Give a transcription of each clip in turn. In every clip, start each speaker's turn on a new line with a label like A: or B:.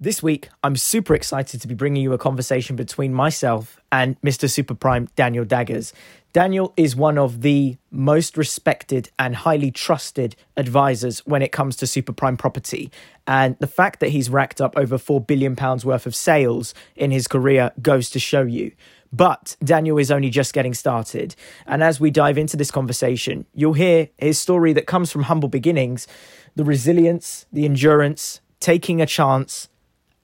A: This week, I'm super excited to be bringing you a conversation between myself and Mr. Super Prime Daniel Daggers. Daniel is one of the most respected and highly trusted advisors when it comes to super prime property. And the fact that he's racked up over £4 billion worth of sales in his career goes to show you. But Daniel is only just getting started. And as we dive into this conversation, you'll hear his story that comes from humble beginnings the resilience, the endurance, taking a chance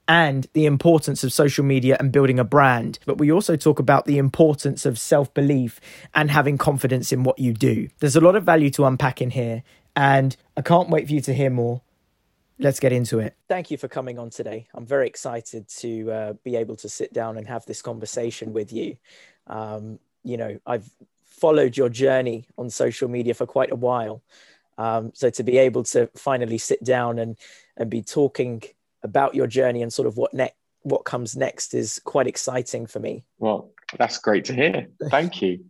A: and the importance of social media and building a brand. But we also talk about the importance of self belief and having confidence in what you do. There's a lot of value to unpack in here, and I can't wait for you to hear more. Let's get into it. Thank you for coming on today. I'm very excited to uh, be able to sit down and have this conversation with you. Um, you know, I've followed your journey on social media for quite a while. Um, so to be able to finally sit down and and be talking about your journey and sort of what next what comes next is quite exciting for me.
B: Well, that's great to hear. Thank you.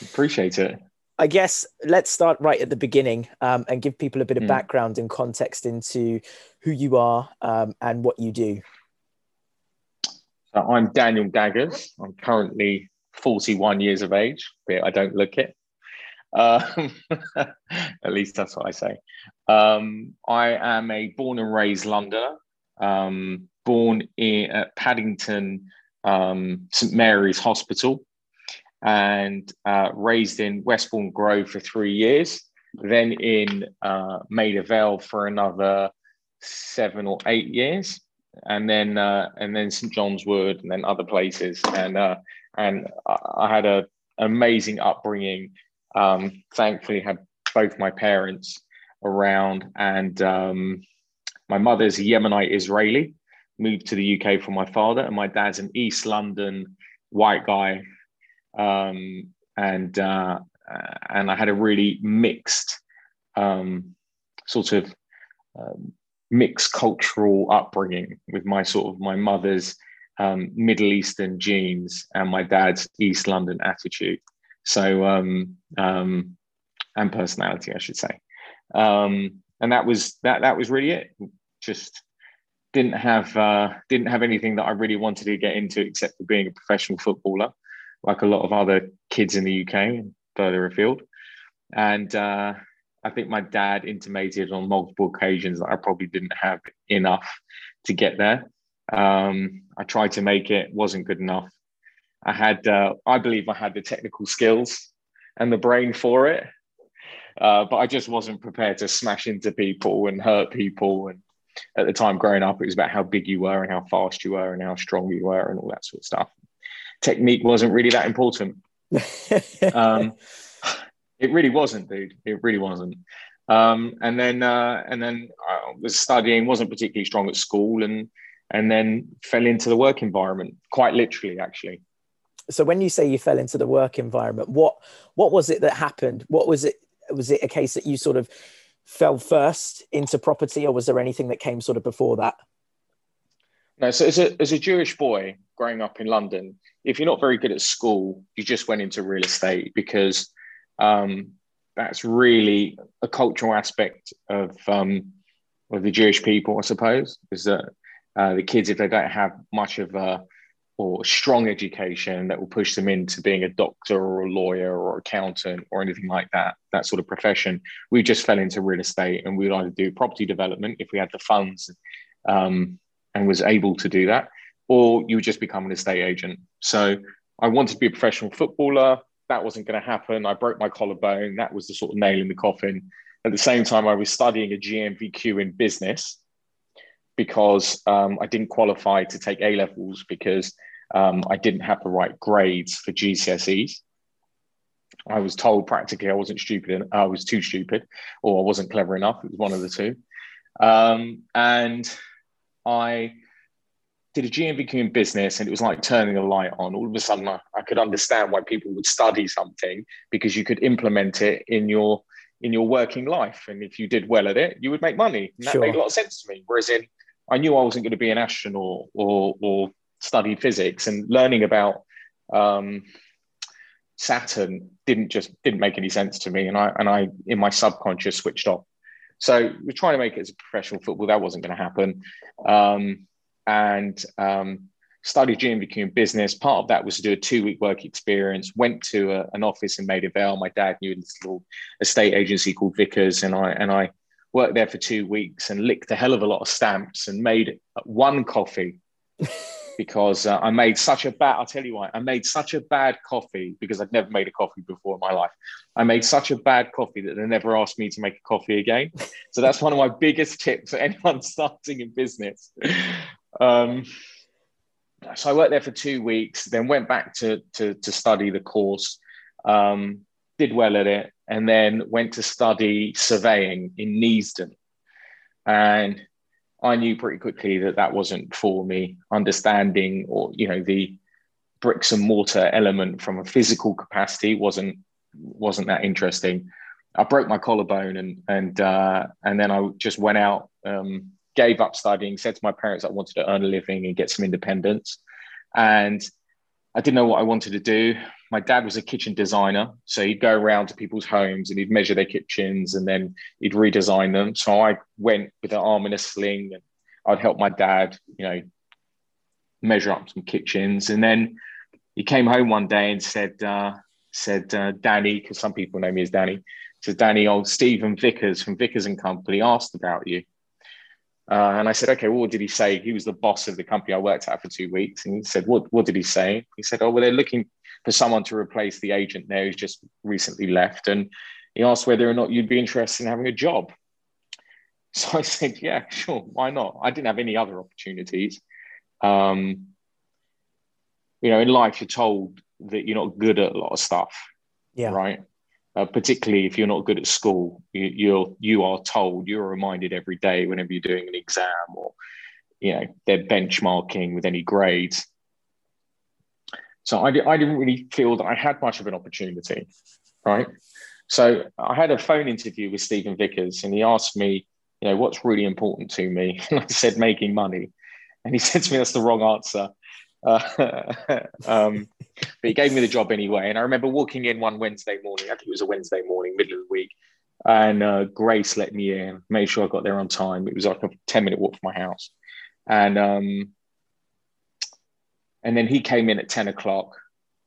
B: Appreciate it.
A: I guess let's start right at the beginning um, and give people a bit of mm. background and context into who you are um, and what you do.
B: So I'm Daniel Daggers. I'm currently 41 years of age, but I don't look it. Um, at least that's what I say. Um, I am a born and raised Londoner, um, born in at Paddington um, St Mary's Hospital, and uh, raised in Westbourne Grove for three years. Then in uh, Maida Vale for another seven or eight years, and then uh, and then St John's Wood, and then other places. And uh, and I had a amazing upbringing um, thankfully had both my parents around and um, my mother's Yemenite Israeli, moved to the UK from my father, and my dad's an East London white guy. Um, and uh, and I had a really mixed um, sort of um, mixed cultural upbringing with my sort of my mother's um, Middle Eastern genes and my dad's East London attitude. So um, um, and personality, I should say. Um, and that was that. That was really it. Just didn't have uh, didn't have anything that I really wanted to get into except for being a professional footballer, like a lot of other kids in the UK further afield. And uh, I think my dad intimated on multiple occasions that I probably didn't have enough to get there. Um, I tried to make it, wasn't good enough. I had, uh, I believe I had the technical skills and the brain for it, uh, but I just wasn't prepared to smash into people and hurt people. And at the time growing up, it was about how big you were and how fast you were and how strong you were and all that sort of stuff. Technique wasn't really that important. um, it really wasn't, dude. It really wasn't. Um, and then, uh, and then I was studying, wasn't particularly strong at school, and and then fell into the work environment, quite literally, actually
A: so when you say you fell into the work environment what what was it that happened what was it was it a case that you sort of fell first into property or was there anything that came sort of before that?
B: No so as a, as a jewish boy growing up in london if you're not very good at school you just went into real estate because um, that's really a cultural aspect of um, of the jewish people i suppose is that uh, the kids if they don't have much of a or strong education that will push them into being a doctor or a lawyer or accountant or anything like that, that sort of profession. We just fell into real estate and we'd either do property development if we had the funds um, and was able to do that, or you would just become an estate agent. So I wanted to be a professional footballer. That wasn't going to happen. I broke my collarbone. That was the sort of nail in the coffin. At the same time, I was studying a GNVQ in business because um, I didn't qualify to take A levels because um, I didn't have the right grades for GCSEs. I was told practically I wasn't stupid, I was too stupid, or I wasn't clever enough. It was one of the two. Um, and I did a GNVQ in business, and it was like turning a light on. All of a sudden, I, I could understand why people would study something because you could implement it in your in your working life, and if you did well at it, you would make money. And that sure. made a lot of sense to me. Whereas in I knew I wasn't going to be an astronaut or, or study physics and learning about um, Saturn didn't just didn't make any sense to me. And I and I in my subconscious switched off. So we're trying to make it as a professional football. That wasn't going to happen. Um, and um, studied GNVQ in business. Part of that was to do a two week work experience. Went to a, an office in Maida Vale. My dad knew this little estate agency called Vickers, and I and I worked there for two weeks and licked a hell of a lot of stamps and made one coffee. because uh, I made such a bad, I'll tell you why, I made such a bad coffee because I'd never made a coffee before in my life. I made such a bad coffee that they never asked me to make a coffee again. So that's one of my biggest tips for anyone starting in business. Um, so I worked there for two weeks, then went back to to, to study the course, um, did well at it, and then went to study surveying in Neasden. And I knew pretty quickly that that wasn't for me. Understanding or you know the bricks and mortar element from a physical capacity wasn't wasn't that interesting. I broke my collarbone and and uh, and then I just went out um, gave up studying, said to my parents I wanted to earn a living and get some independence. And I didn't know what I wanted to do. My dad was a kitchen designer. So he'd go around to people's homes and he'd measure their kitchens and then he'd redesign them. So I went with an arm in a sling and I'd help my dad, you know, measure up some kitchens. And then he came home one day and said, uh, said, uh, Danny, because some people know me as Danny, said, Danny, old Stephen Vickers from Vickers and Company asked about you. Uh, and I said, okay, well, what did he say? He was the boss of the company I worked at for two weeks. And he said, what, what did he say? He said, oh, well, they're looking for someone to replace the agent there who's just recently left. And he asked whether or not you'd be interested in having a job. So I said, yeah, sure, why not? I didn't have any other opportunities. Um, you know, in life, you're told that you're not good at a lot of stuff.
A: Yeah.
B: Right uh, particularly if you're not good at school, you, you're you are told you're reminded every day whenever you're doing an exam or you know they're benchmarking with any grades. So I, I didn't really feel that I had much of an opportunity, right? So I had a phone interview with Stephen Vickers, and he asked me, you know, what's really important to me, and I said making money, and he said to me that's the wrong answer. Uh, um, but he gave me the job anyway. And I remember walking in one Wednesday morning, I think it was a Wednesday morning, middle of the week, and uh, Grace let me in, made sure I got there on time. It was like a 10 minute walk from my house. And, um, and then he came in at 10 o'clock.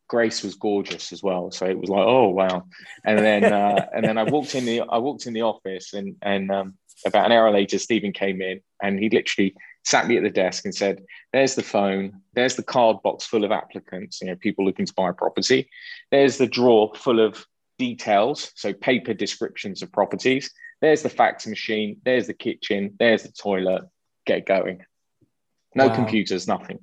B: Grace was gorgeous as well. So it was like, oh, wow. And then, uh, and then I walked in the, I walked in the office and, and, um, about an hour later, Stephen came in and he literally sat me at the desk and said, There's the phone, there's the card box full of applicants, you know, people looking to buy a property. There's the drawer full of details, so paper descriptions of properties. There's the fax machine, there's the kitchen, there's the toilet. Get going. No wow. computers, nothing.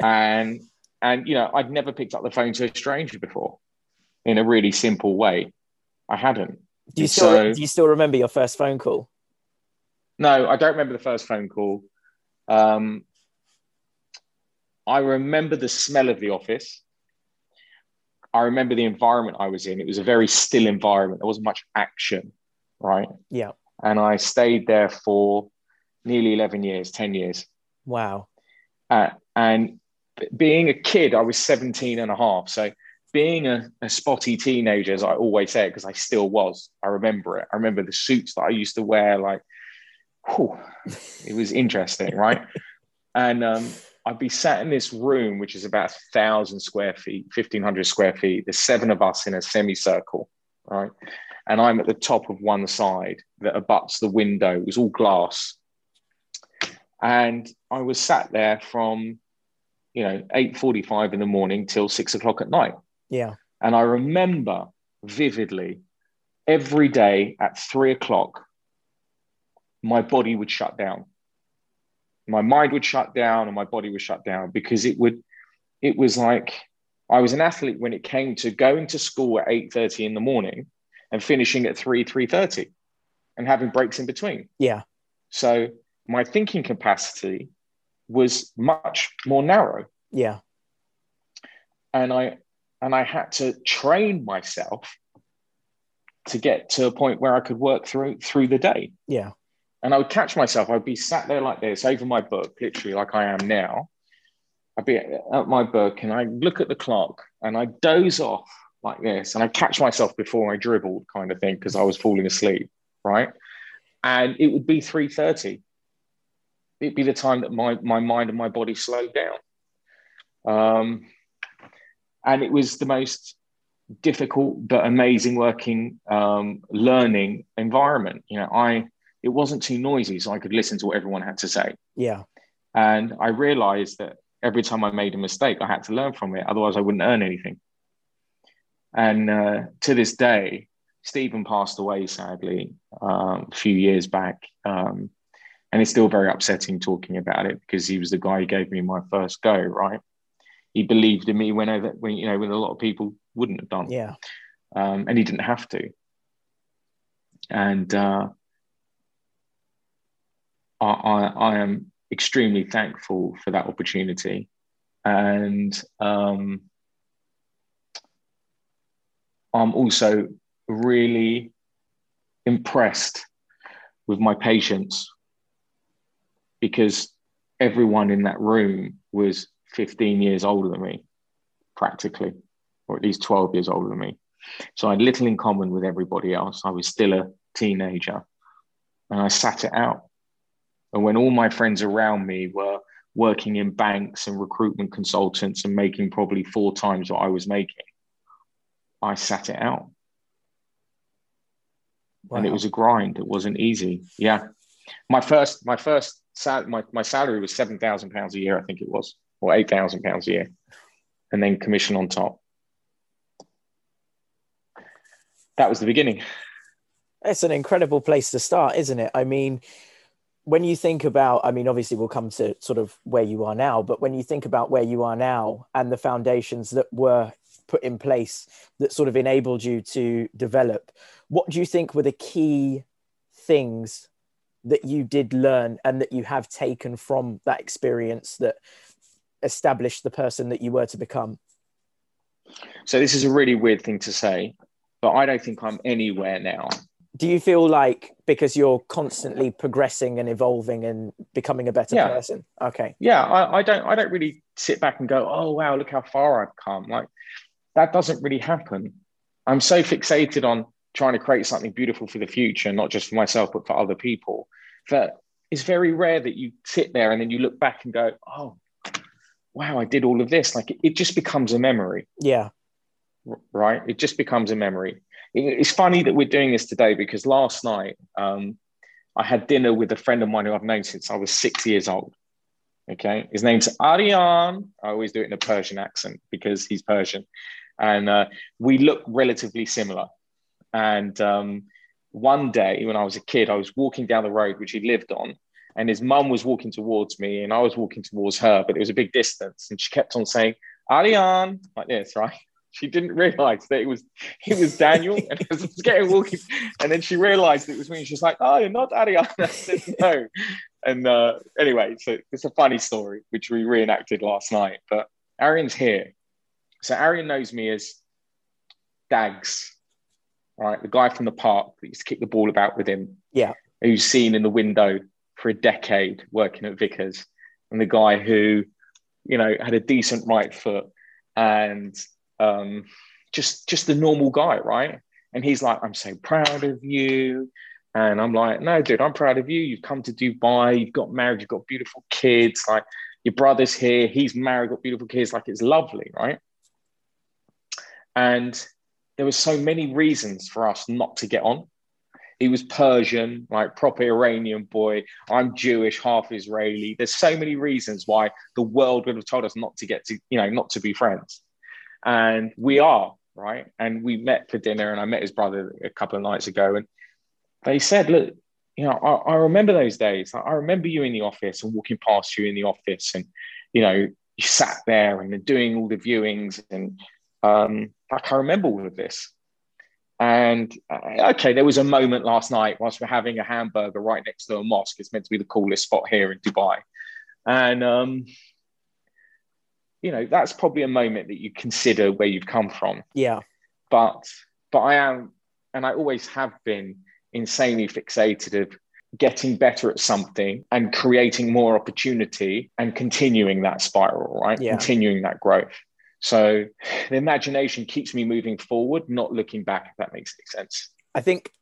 B: And and you know, I'd never picked up the phone to a stranger before in a really simple way. I hadn't.
A: Do you still so, do you still remember your first phone call?
B: No, I don't remember the first phone call. Um, I remember the smell of the office. I remember the environment I was in. It was a very still environment. There wasn't much action, right?
A: Yeah.
B: And I stayed there for nearly 11 years, 10 years.
A: Wow.
B: Uh, and being a kid, I was 17 and a half. So being a, a spotty teenager, as I always say, because I still was, I remember it. I remember the suits that I used to wear, like whew, it was interesting, right? And um, I'd be sat in this room, which is about a thousand square feet, fifteen hundred square feet. There's seven of us in a semicircle, right? And I'm at the top of one side that abuts the window. It was all glass, and I was sat there from, you know, eight forty-five in the morning till six o'clock at night.
A: Yeah.
B: And I remember vividly every day at three o'clock my body would shut down. My mind would shut down and my body would shut down because it would, it was like I was an athlete when it came to going to school at 8:30 in the morning and finishing at 3, 3:30 and having breaks in between.
A: Yeah.
B: So my thinking capacity was much more narrow.
A: Yeah.
B: And I and I had to train myself to get to a point where I could work through through the day.
A: Yeah.
B: And I would catch myself, I'd be sat there like this over my book, literally like I am now. I'd be at my book and I look at the clock and I doze off like this and I catch myself before I dribbled kind of thing because I was falling asleep, right? And it would be 3.30 it'd be the time that my my mind and my body slowed down. Um, and it was the most difficult but amazing working um, learning environment. You know, I it wasn't too noisy, so I could listen to what everyone had to say.
A: Yeah.
B: And I realized that every time I made a mistake, I had to learn from it. Otherwise, I wouldn't earn anything. And uh, to this day, Stephen passed away sadly um, a few years back. Um, and it's still very upsetting talking about it because he was the guy who gave me my first go, right? He believed in me when, I, when you know, when a lot of people wouldn't have done.
A: Yeah.
B: Um, and he didn't have to. And uh, I, I, I, am extremely thankful for that opportunity. And um, I'm also really impressed with my patience because everyone in that room was 15 years older than me, practically, or at least 12 years older than me. So I had little in common with everybody else. I was still a teenager and I sat it out. And when all my friends around me were working in banks and recruitment consultants and making probably four times what I was making, I sat it out. Wow. And it was a grind. It wasn't easy. Yeah. My first, my first, sal- my, my salary was £7,000 a year, I think it was, or £8,000 a year. And then commission on top. That was the beginning.
A: It's an incredible place to start, isn't it? I mean, when you think about, I mean, obviously we'll come to sort of where you are now, but when you think about where you are now and the foundations that were put in place that sort of enabled you to develop, what do you think were the key things that you did learn and that you have taken from that experience that established the person that you were to become?
B: So, this is a really weird thing to say, but I don't think I'm anywhere now.
A: Do you feel like because you're constantly progressing and evolving and becoming a better yeah. person? Okay.
B: Yeah I, I, don't i don't really sit back and go oh wow look how far i've come. Like that doesn't really happen. I'm so fixated on trying to create something beautiful for the future not just for myself but for other people that it's very rare that you sit there and then you look back and go oh wow i did all of this. Like it, just becomes a memory.
A: Yeah.
B: Right? It just becomes a memory. It's funny that we're doing this today because last night um, I had dinner with a friend of mine who I've known since I was six years old. Okay, his name's Aryan. I always do it in a Persian accent because he's Persian, and uh, we look relatively similar. And um, one day when I was a kid, I was walking down the road which he lived on, and his mum was walking towards me, and I was walking towards her, but it was a big distance, and she kept on saying Aryan like this, right? she didn't realize that it was it was Daniel, and I was getting walking, and then she realized it was me. She's like, "Oh, you're not Ariana." I said, "No." And uh, anyway, so it's a funny story which we reenacted last night. But Aryan's here, so Aryan knows me as Dags, right? The guy from the park that used to kick the ball about with him.
A: Yeah,
B: who's seen in the window for a decade working at Vickers, and the guy who, you know, had a decent right foot and um, just just the normal guy, right? And he's like, I'm so proud of you. And I'm like, no, dude, I'm proud of you. You've come to Dubai, you've got married, you've got beautiful kids. Like your brother's here, he's married, got beautiful kids. Like it's lovely, right? And there were so many reasons for us not to get on. He was Persian, like proper Iranian boy. I'm Jewish, half Israeli. There's so many reasons why the world would have told us not to get to, you know, not to be friends and we are right. And we met for dinner, and I met his brother a couple of nights ago, and they said, "Look, you know, I, I remember those days. I remember you in the office and walking past you in the office, and you know, you sat there and doing all the viewings, and um, I remember all of this." And uh, okay, there was a moment last night whilst we're having a hamburger right next to a mosque. It's meant to be the coolest spot here in Dubai. And um, you know that's probably a moment that you consider where you've come from
A: yeah
B: but but i am and i always have been insanely fixated of getting better at something and creating more opportunity and continuing that spiral right yeah. continuing that growth so the imagination keeps me moving forward not looking back if that makes any sense.
A: I think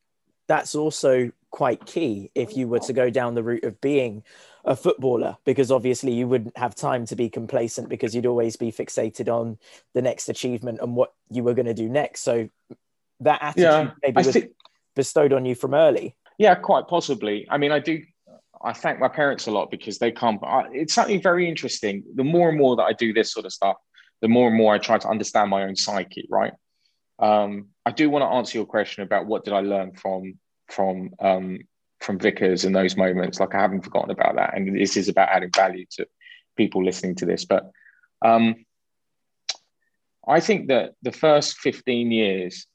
A: that's also quite key if you were to go down the route of being a footballer because obviously you wouldn't have time to be complacent because you'd always be fixated on the next achievement and what you were going to do next. So that attitude yeah, maybe I was bestowed on you from early.
B: Yeah quite possibly. I mean i do i thank my parents a lot because they come it's something very interesting. The more and more that i do this sort of stuff the more and more i try to understand my own psyche right um, i do want to answer your question about what did i learn from from um, from Vickers in those moments. Like I haven't forgotten about that, and this is about adding value to people listening to this. But um, I think that the first 15 years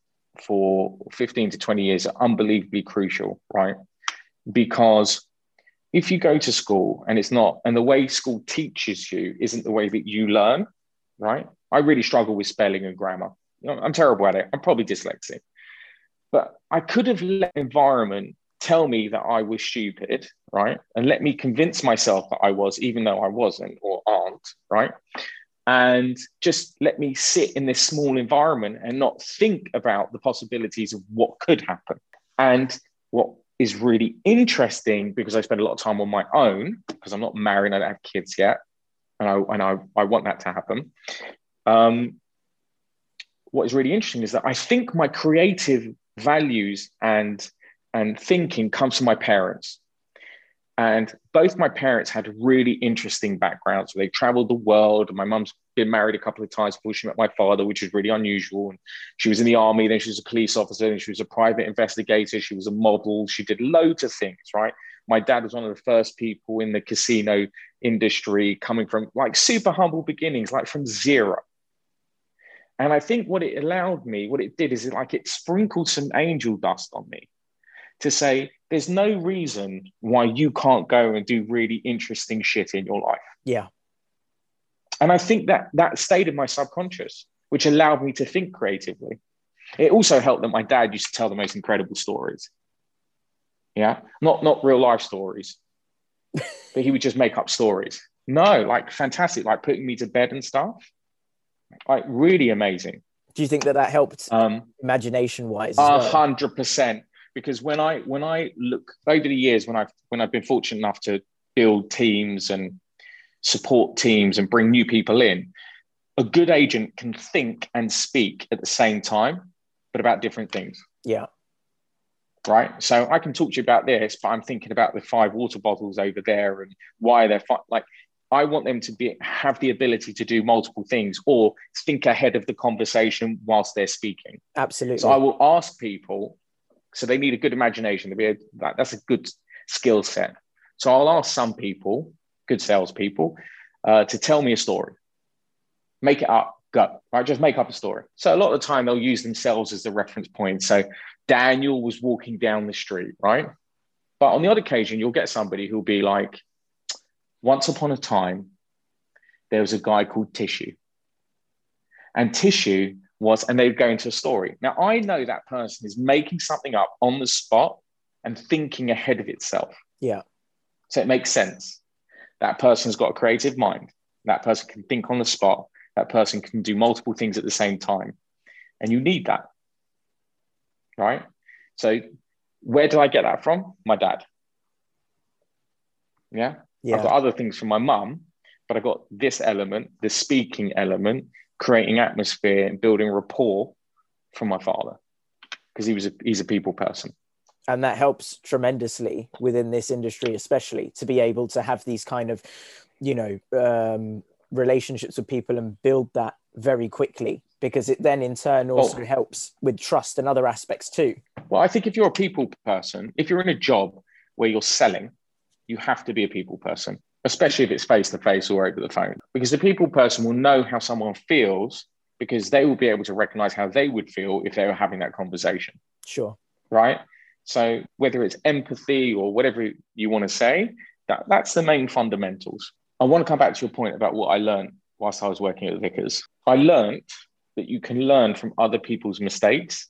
B: for 15 to 20 years are unbelievably crucial, right? Because if you go to school and it's not, and the way school teaches you isn't the way that you learn, right? I really struggle with spelling and grammar. You know, I'm terrible at it. I'm probably dyslexic. But I could have let environment tell me that I was stupid, right? And let me convince myself that I was, even though I wasn't or aren't, right? And just let me sit in this small environment and not think about the possibilities of what could happen. And what is really interesting, because I spend a lot of time on my own, because I'm not married, and I don't have kids yet, and I, and I, I want that to happen. Um, what is really interesting is that I think my creative values and and thinking comes from my parents. And both my parents had really interesting backgrounds. They traveled the world. My mum's been married a couple of times before she met my father, which is really unusual. And she was in the army, then she was a police officer, then she was a private investigator, she was a model. She did loads of things, right? My dad was one of the first people in the casino industry coming from like super humble beginnings, like from zero. And I think what it allowed me, what it did is it like it sprinkled some angel dust on me to say there's no reason why you can't go and do really interesting shit in your life.
A: Yeah.
B: And I think that that stayed in my subconscious, which allowed me to think creatively. It also helped that my dad used to tell the most incredible stories. Yeah. Not not real life stories. but he would just make up stories. No, like fantastic, like putting me to bed and stuff. Like really amazing.
A: Do you think that that helped um, imagination wise?
B: A hundred percent because when I when I look over the years when I've when I've been fortunate enough to build teams and support teams and bring new people in, a good agent can think and speak at the same time, but about different things.
A: Yeah.
B: Right. So I can talk to you about this, but I'm thinking about the five water bottles over there and why they're fi- like I want them to be have the ability to do multiple things or think ahead of the conversation whilst they're speaking.
A: Absolutely.
B: So I will ask people so they need a good imagination. To be a, that, that's a good skill set. So I'll ask some people, good salespeople, uh, to tell me a story. Make it up, go. Right, just make up a story. So a lot of the time they'll use themselves as the reference point. So Daniel was walking down the street, right? But on the odd occasion, you'll get somebody who'll be like, once upon a time, there was a guy called Tissue. And Tissue was, and they'd go into a story. Now, I know that person is making something up on the spot and thinking ahead of itself.
A: Yeah.
B: So it makes sense. That person's got a creative mind. That person can think on the spot. That person can do multiple things at the same time. And you need that. Right. So, where did I get that from? My dad. Yeah. yeah. I've got other things from my mum, but I got this element, the speaking element, creating atmosphere and building rapport from my father because he was a, he's a people person
A: and that helps tremendously within this industry especially to be able to have these kind of you know um, relationships with people and build that very quickly because it then in turn oh. also oh. helps with trust and other aspects too
B: well i think if you're a people person if you're in a job where you're selling you have to be a people person especially if it's face to face or over the phone. Because the people person will know how someone feels because they will be able to recognize how they would feel if they were having that conversation.
A: Sure.
B: Right. So whether it's empathy or whatever you want to say, that, that's the main fundamentals. I want to come back to your point about what I learned whilst I was working at Vickers. I learned that you can learn from other people's mistakes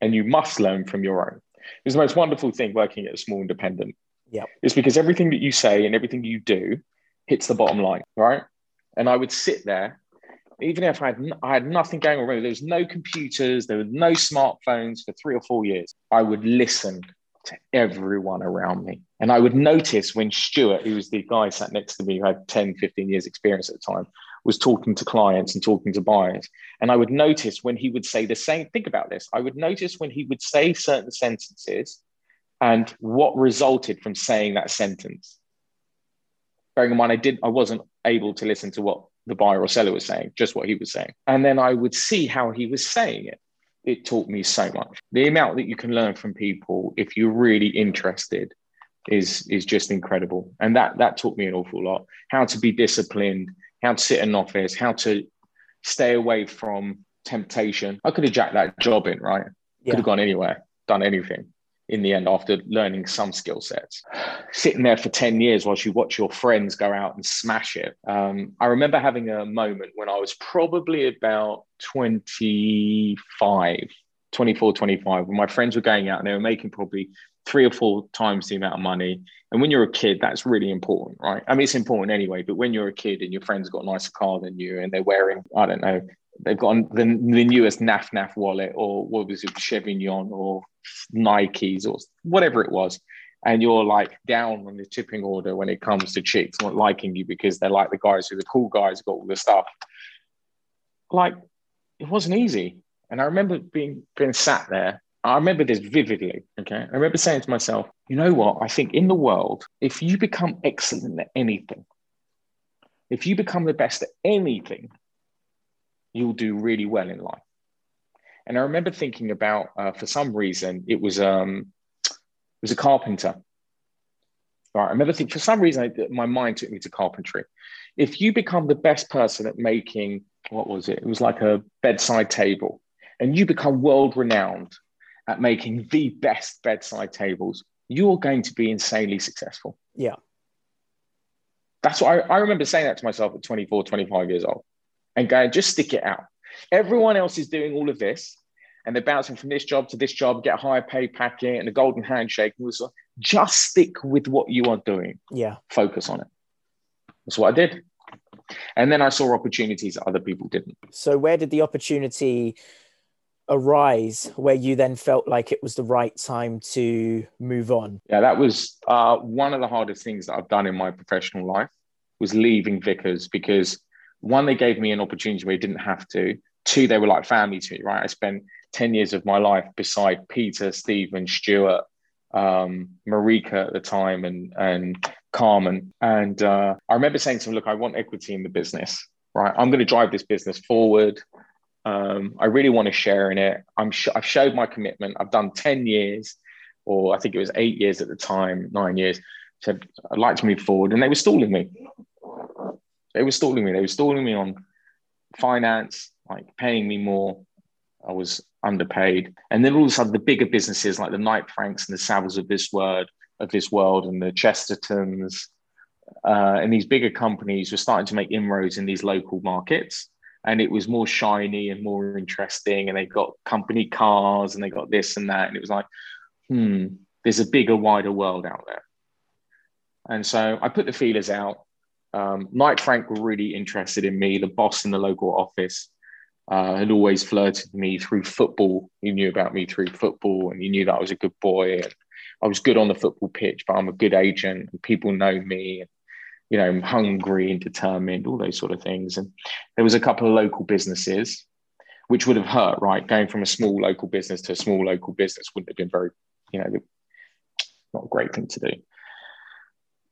B: and you must learn from your own. It's the most wonderful thing working at a small independent
A: yeah.
B: It's because everything that you say and everything you do hits the bottom line, right? And I would sit there, even if I had, I had nothing going on, there was no computers, there were no smartphones for three or four years. I would listen to everyone around me. And I would notice when Stuart, who was the guy sat next to me who had 10, 15 years experience at the time, was talking to clients and talking to buyers. And I would notice when he would say the same, think about this. I would notice when he would say certain sentences and what resulted from saying that sentence. Bearing in mind, I didn't. I wasn't able to listen to what the buyer or seller was saying, just what he was saying. And then I would see how he was saying it. It taught me so much. The amount that you can learn from people if you're really interested is is just incredible. And that that taught me an awful lot. How to be disciplined, how to sit in an office, how to stay away from temptation. I could have jacked that job in, right? Yeah. Could have gone anywhere, done anything in the end after learning some skill sets. Sitting there for 10 years whilst you watch your friends go out and smash it. Um, I remember having a moment when I was probably about 25, 24, 25, when my friends were going out and they were making probably three or four times the amount of money. And when you're a kid, that's really important, right? I mean, it's important anyway, but when you're a kid and your friends got a nicer car than you and they're wearing, I don't know, they've got the, the newest Naf Naf wallet or what was it, Chevignon or Nikes or whatever it was. And you're like down on the tipping order when it comes to chicks not liking you because they're like the guys who are the cool guys, got all the stuff. Like it wasn't easy. And I remember being being sat there. I remember this vividly. Okay. I remember saying to myself, you know what? I think in the world, if you become excellent at anything, if you become the best at anything, you'll do really well in life. And I remember thinking about, uh, for some reason, it was um, it was a carpenter. Right. I remember thinking, for some reason, I, my mind took me to carpentry. If you become the best person at making, what was it? It was like a bedside table, and you become world renowned at making the best bedside tables, you're going to be insanely successful.
A: Yeah.
B: That's what I, I remember saying that to myself at 24, 25 years old and going, just stick it out. Everyone else is doing all of this and they're bouncing from this job to this job, get a higher pay packet and a golden handshake. And was like, just stick with what you are doing.
A: Yeah.
B: Focus on it. That's what I did. And then I saw opportunities that other people didn't.
A: So where did the opportunity arise where you then felt like it was the right time to move on?
B: Yeah, that was uh, one of the hardest things that I've done in my professional life was leaving Vickers because one, they gave me an opportunity where I didn't have to. Two, they were like family to me, right? I spent 10 years of my life beside Peter, Stephen, Stuart, um, Marika at the time, and, and Carmen. And uh, I remember saying to them, look, I want equity in the business, right? I'm going to drive this business forward. Um, I really want to share in it. I'm sh- I've showed my commitment. I've done 10 years, or I think it was eight years at the time, nine years. Said, I'd like to move forward. And they were stalling me. They were stalling me. They were stalling me on finance, like paying me more. I was underpaid. And then all of a sudden, the bigger businesses like the Knight Franks and the Savills of this word of this world and the Chestertons uh, and these bigger companies were starting to make inroads in these local markets. And it was more shiny and more interesting. And they got company cars and they got this and that. And it was like, hmm, there's a bigger, wider world out there. And so I put the feelers out. Um, Knight Frank were really interested in me. The boss in the local office uh, had always flirted me through football. He knew about me through football, and he knew that I was a good boy. And I was good on the football pitch, but I'm a good agent, and people know me. And, you know, I'm hungry and determined, all those sort of things. And there was a couple of local businesses, which would have hurt, right? Going from a small local business to a small local business wouldn't have been very, you know, not a great thing to do.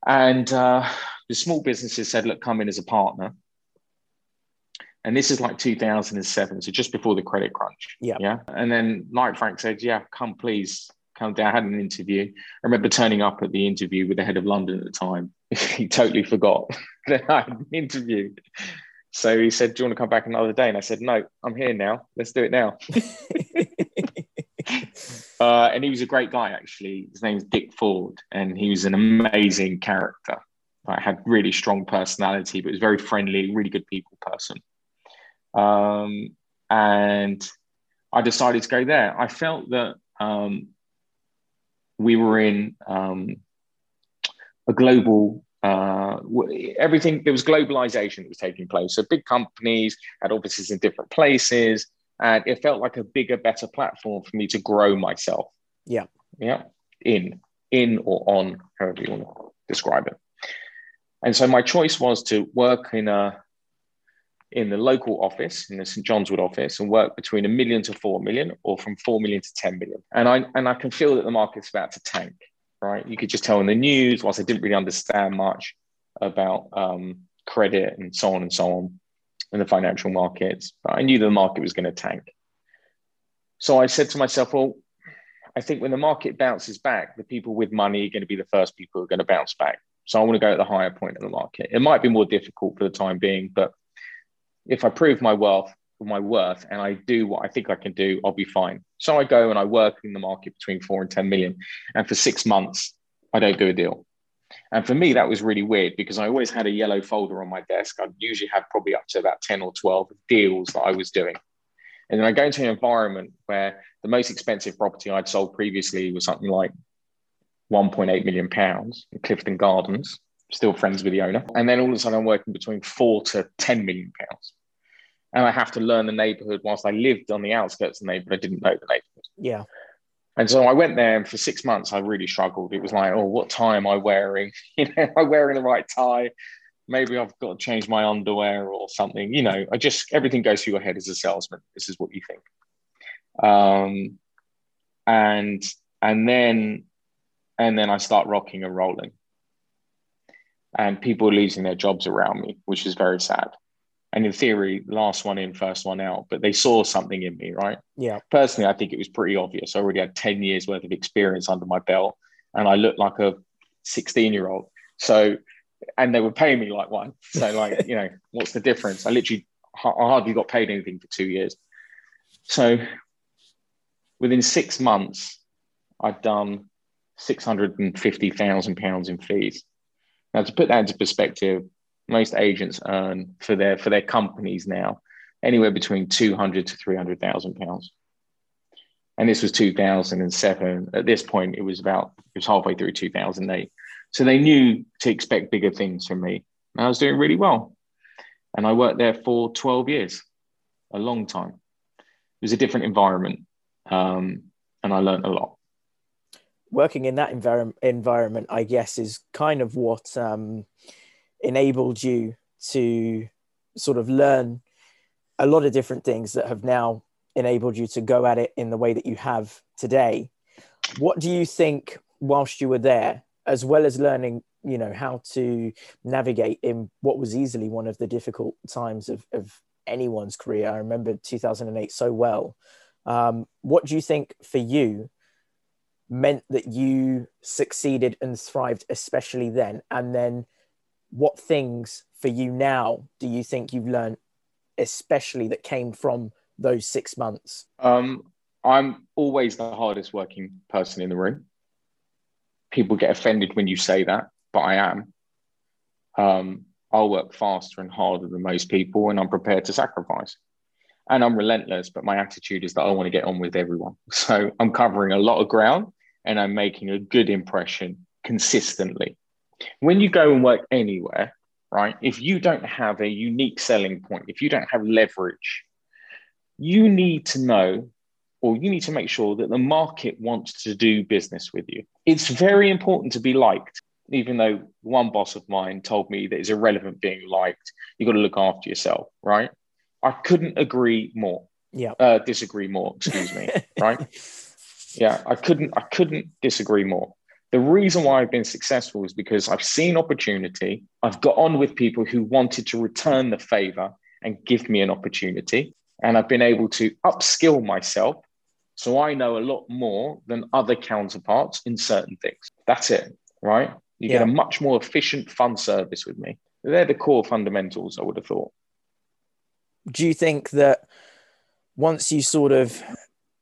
B: And uh, the small businesses said, look, come in as a partner. And this is like 2007, so just before the credit crunch.
A: Yeah.
B: Yeah. And then Knight Frank said, yeah, come please come down. I had an interview. I remember turning up at the interview with the head of London at the time. he totally forgot that I had an interview. So he said, Do you want to come back another day? And I said, No, I'm here now. Let's do it now. uh, and he was a great guy, actually. His name name's Dick Ford, and he was an amazing character. I had really strong personality, but was very friendly, really good people person. Um, and I decided to go there. I felt that um, we were in um, a global uh, everything there was globalization that was taking place so big companies had offices in different places and it felt like a bigger better platform for me to grow myself
A: yeah
B: yeah in, in or on, however you want to describe it. And so my choice was to work in a in the local office, in the St John's Wood office, and work between a million to four million, or from four million to ten million. And I and I can feel that the market's about to tank. Right, you could just tell in the news. Whilst I didn't really understand much about um, credit and so on and so on in the financial markets, I knew the market was going to tank. So I said to myself, well, I think when the market bounces back, the people with money are going to be the first people who are going to bounce back. So I want to go at the higher point of the market. It might be more difficult for the time being, but if I prove my wealth, my worth, and I do what I think I can do, I'll be fine. So I go and I work in the market between four and 10 million. And for six months, I don't do a deal. And for me, that was really weird because I always had a yellow folder on my desk. I'd usually have probably up to about 10 or 12 deals that I was doing. And then I go into an environment where the most expensive property I'd sold previously was something like 1.8 million pounds in Clifton Gardens, still friends with the owner. And then all of a sudden I'm working between four to 10 million pounds. And I have to learn the neighborhood whilst I lived on the outskirts of the neighborhood. I didn't know the neighborhood.
A: Yeah.
B: And so I went there, and for six months, I really struggled. It was like, oh, what tie am I wearing? You know, am I wearing the right tie? Maybe I've got to change my underwear or something. You know, I just everything goes through your head as a salesman. This is what you think. Um, and and then and then I start rocking and rolling, and people are losing their jobs around me, which is very sad and in theory, last one in, first one out. But they saw something in me, right?
A: Yeah.
B: Personally, I think it was pretty obvious. I already had 10 years worth of experience under my belt and I looked like a 16 year old. So, and they were paying me like one. So, like, you know, what's the difference? I literally I hardly got paid anything for two years. So, within six months, I'd done £650,000 in fees. Now, to put that into perspective, most agents earn for their for their companies now anywhere between 200 to 300,000 pounds. And this was 2007. At this point, it was about, it was halfway through 2008. So they knew to expect bigger things from me. And I was doing really well. And I worked there for 12 years, a long time. It was a different environment. Um, and I learned a lot.
A: Working in that envir- environment, I guess, is kind of what um, enabled you to sort of learn a lot of different things that have now enabled you to go at it in the way that you have today. What do you think, whilst you were there, as well as learning, you know, how to navigate in what was easily one of the difficult times of, of anyone's career? I remember 2008 so well. Um, what do you think for you meant that you succeeded and thrived, especially then? And then what things for you now do you think you've learned, especially that came from those six months?
B: Um, I'm always the hardest working person in the room. People get offended when you say that, but I am. Um, I'll work faster and harder than most people, and I'm prepared to sacrifice. And I'm relentless, but my attitude is that I want to get on with everyone. So I'm covering a lot of ground and I'm making a good impression consistently. When you go and work anywhere, right, if you don't have a unique selling point, if you don't have leverage, you need to know or you need to make sure that the market wants to do business with you. It's very important to be liked, even though one boss of mine told me that it's irrelevant being liked. You've got to look after yourself, right? I couldn't agree more.
A: Yeah.
B: Uh, disagree more, excuse me, right? Yeah, I couldn't I couldn't disagree more. The reason why I've been successful is because I've seen opportunity. I've got on with people who wanted to return the favor and give me an opportunity. And I've been able to upskill myself. So I know a lot more than other counterparts in certain things. That's it, right? You yeah. get a much more efficient fun service with me. They're the core fundamentals, I would have thought.
A: Do you think that once you sort of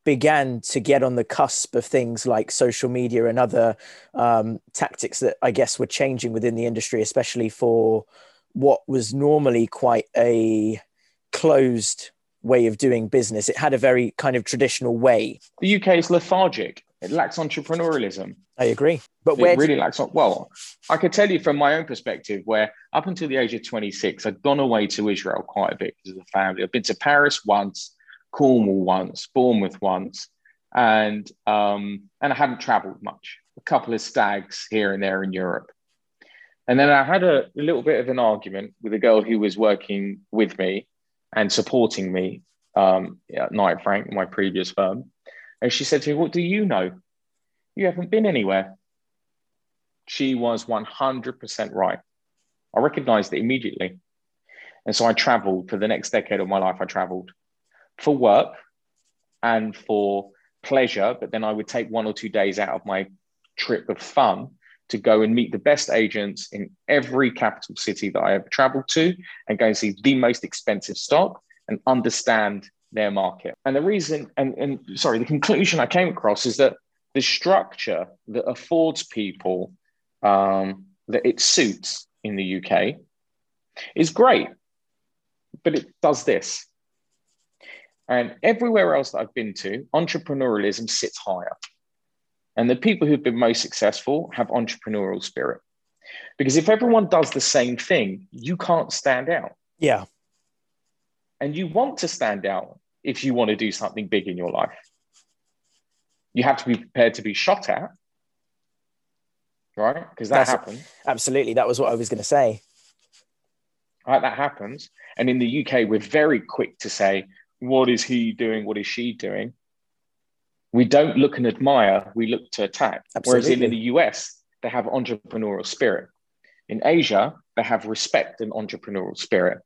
A: began to get on the cusp of things like social media and other um, tactics that I guess were changing within the industry, especially for what was normally quite a closed way of doing business. It had a very kind of traditional way.
B: The UK is lethargic. It lacks entrepreneurialism.
A: I agree.
B: But where it really lacks well, I could tell you from my own perspective, where up until the age of 26, I'd gone away to Israel quite a bit because of the family. I've been to Paris once, Cornwall once, Bournemouth once, and um, and I hadn't travelled much. a couple of stags here and there in Europe. And then I had a, a little bit of an argument with a girl who was working with me and supporting me um, at Knight Frank, my previous firm. And she said to me, What do you know? You haven't been anywhere. She was 100% right. I recognized it immediately. And so I traveled for the next decade of my life. I traveled for work and for pleasure, but then I would take one or two days out of my trip of fun to go and meet the best agents in every capital city that I ever traveled to and go and see the most expensive stock and understand their market. And the reason, and, and sorry, the conclusion I came across is that the structure that affords people um, that it suits in the UK is great, but it does this. And everywhere else that I've been to, entrepreneurialism sits higher. And the people who've been most successful have entrepreneurial spirit. Because if everyone does the same thing, you can't stand out.
A: Yeah.
B: And you want to stand out if you want to do something big in your life. You have to be prepared to be shot at, right? Because that That's happens.
A: Absolutely. That was what I was going to say.
B: Right, that happens. And in the UK, we're very quick to say, what is he doing? What is she doing? We don't look and admire, we look to attack. Absolutely. Whereas in, in the US, they have entrepreneurial spirit. In Asia, they have respect and entrepreneurial spirit.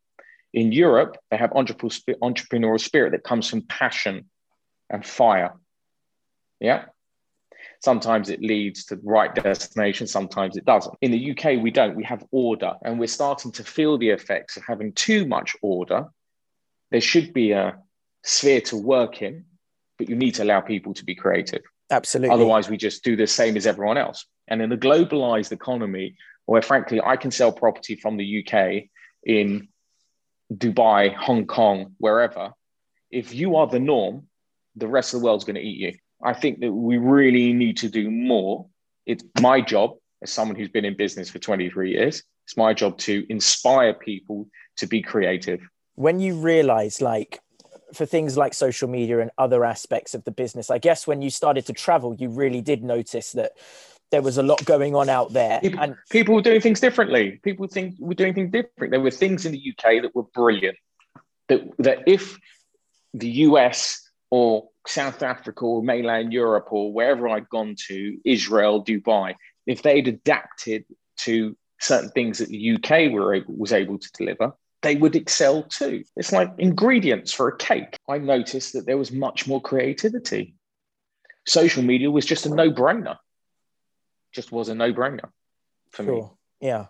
B: In Europe, they have entrepreneurial spirit that comes from passion and fire. Yeah. Sometimes it leads to the right destination, sometimes it doesn't. In the UK, we don't. We have order, and we're starting to feel the effects of having too much order. There should be a sphere to work in, but you need to allow people to be creative.
A: Absolutely.
B: Otherwise, we just do the same as everyone else. And in a globalized economy, where frankly, I can sell property from the UK in Dubai, Hong Kong, wherever, if you are the norm, the rest of the world's going to eat you. I think that we really need to do more. It's my job as someone who's been in business for 23 years. It's my job to inspire people to be creative.
A: When you realize, like, for things like social media and other aspects of the business, I guess when you started to travel, you really did notice that there was a lot going on out there.
B: People,
A: and
B: people were doing things differently. People think were doing things different. There were things in the UK that were brilliant. That that if the US or South Africa or mainland Europe or wherever I'd gone to, Israel, Dubai, if they'd adapted to certain things that the UK were able, was able to deliver, they would excel too. It's like ingredients for a cake. I noticed that there was much more creativity. Social media was just a no brainer just was a no brainer for sure. me.
A: Yeah.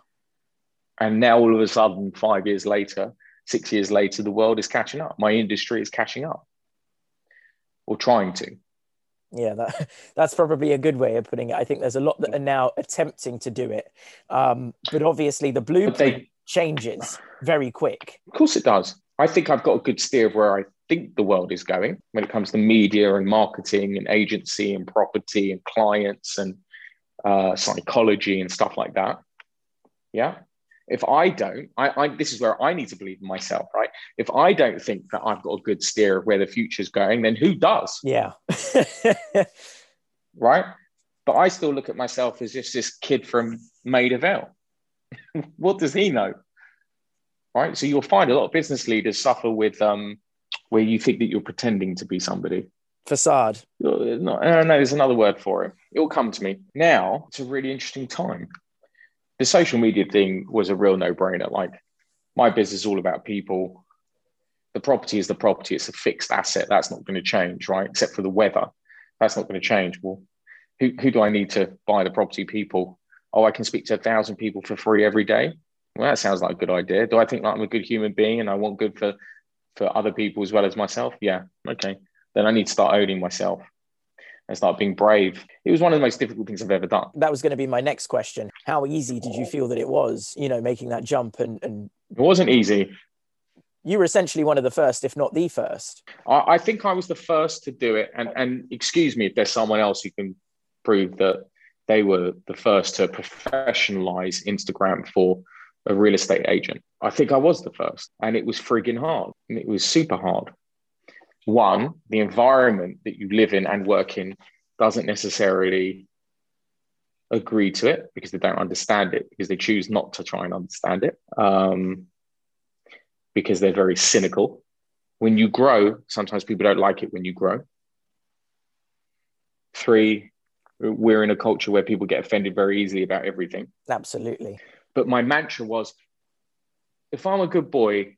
B: And now all of a sudden, five years later, six years later, the world is catching up. My industry is catching up or trying to.
A: Yeah, that, that's probably a good way of putting it. I think there's a lot that are now attempting to do it. Um, but obviously, the blueprint they, changes very quick.
B: Of course, it does. I think I've got a good steer of where I think the world is going when it comes to media and marketing and agency and property and clients and uh, psychology and stuff like that. Yeah. If I don't, I, I, this is where I need to believe in myself, right? If I don't think that I've got a good steer of where the future's going, then who does?
A: Yeah.
B: right. But I still look at myself as just this kid from Maida Vale. what does he know? Right. So you'll find a lot of business leaders suffer with um, where you think that you're pretending to be somebody
A: facade.
B: No, no, there's another word for it. It'll come to me. Now it's a really interesting time. The social media thing was a real no-brainer. Like my business is all about people. The property is the property. It's a fixed asset. That's not going to change, right? Except for the weather. That's not going to change. Well, who, who do I need to buy the property? People. Oh, I can speak to a thousand people for free every day. Well, that sounds like a good idea. Do I think like I'm a good human being and I want good for for other people as well as myself? Yeah. Okay then I need to start owning myself and start being brave. It was one of the most difficult things I've ever done.
A: That was going to be my next question. How easy did you feel that it was, you know, making that jump and, and...
B: it wasn't easy.
A: You were essentially one of the first, if not the first.
B: I, I think I was the first to do it. And, and excuse me if there's someone else who can prove that they were the first to professionalize Instagram for a real estate agent. I think I was the first, and it was frigging hard. And it was super hard one, the environment that you live in and work in doesn't necessarily agree to it because they don't understand it, because they choose not to try and understand it, um, because they're very cynical. When you grow, sometimes people don't like it when you grow. Three, we're in a culture where people get offended very easily about everything.
A: Absolutely.
B: But my mantra was if I'm a good boy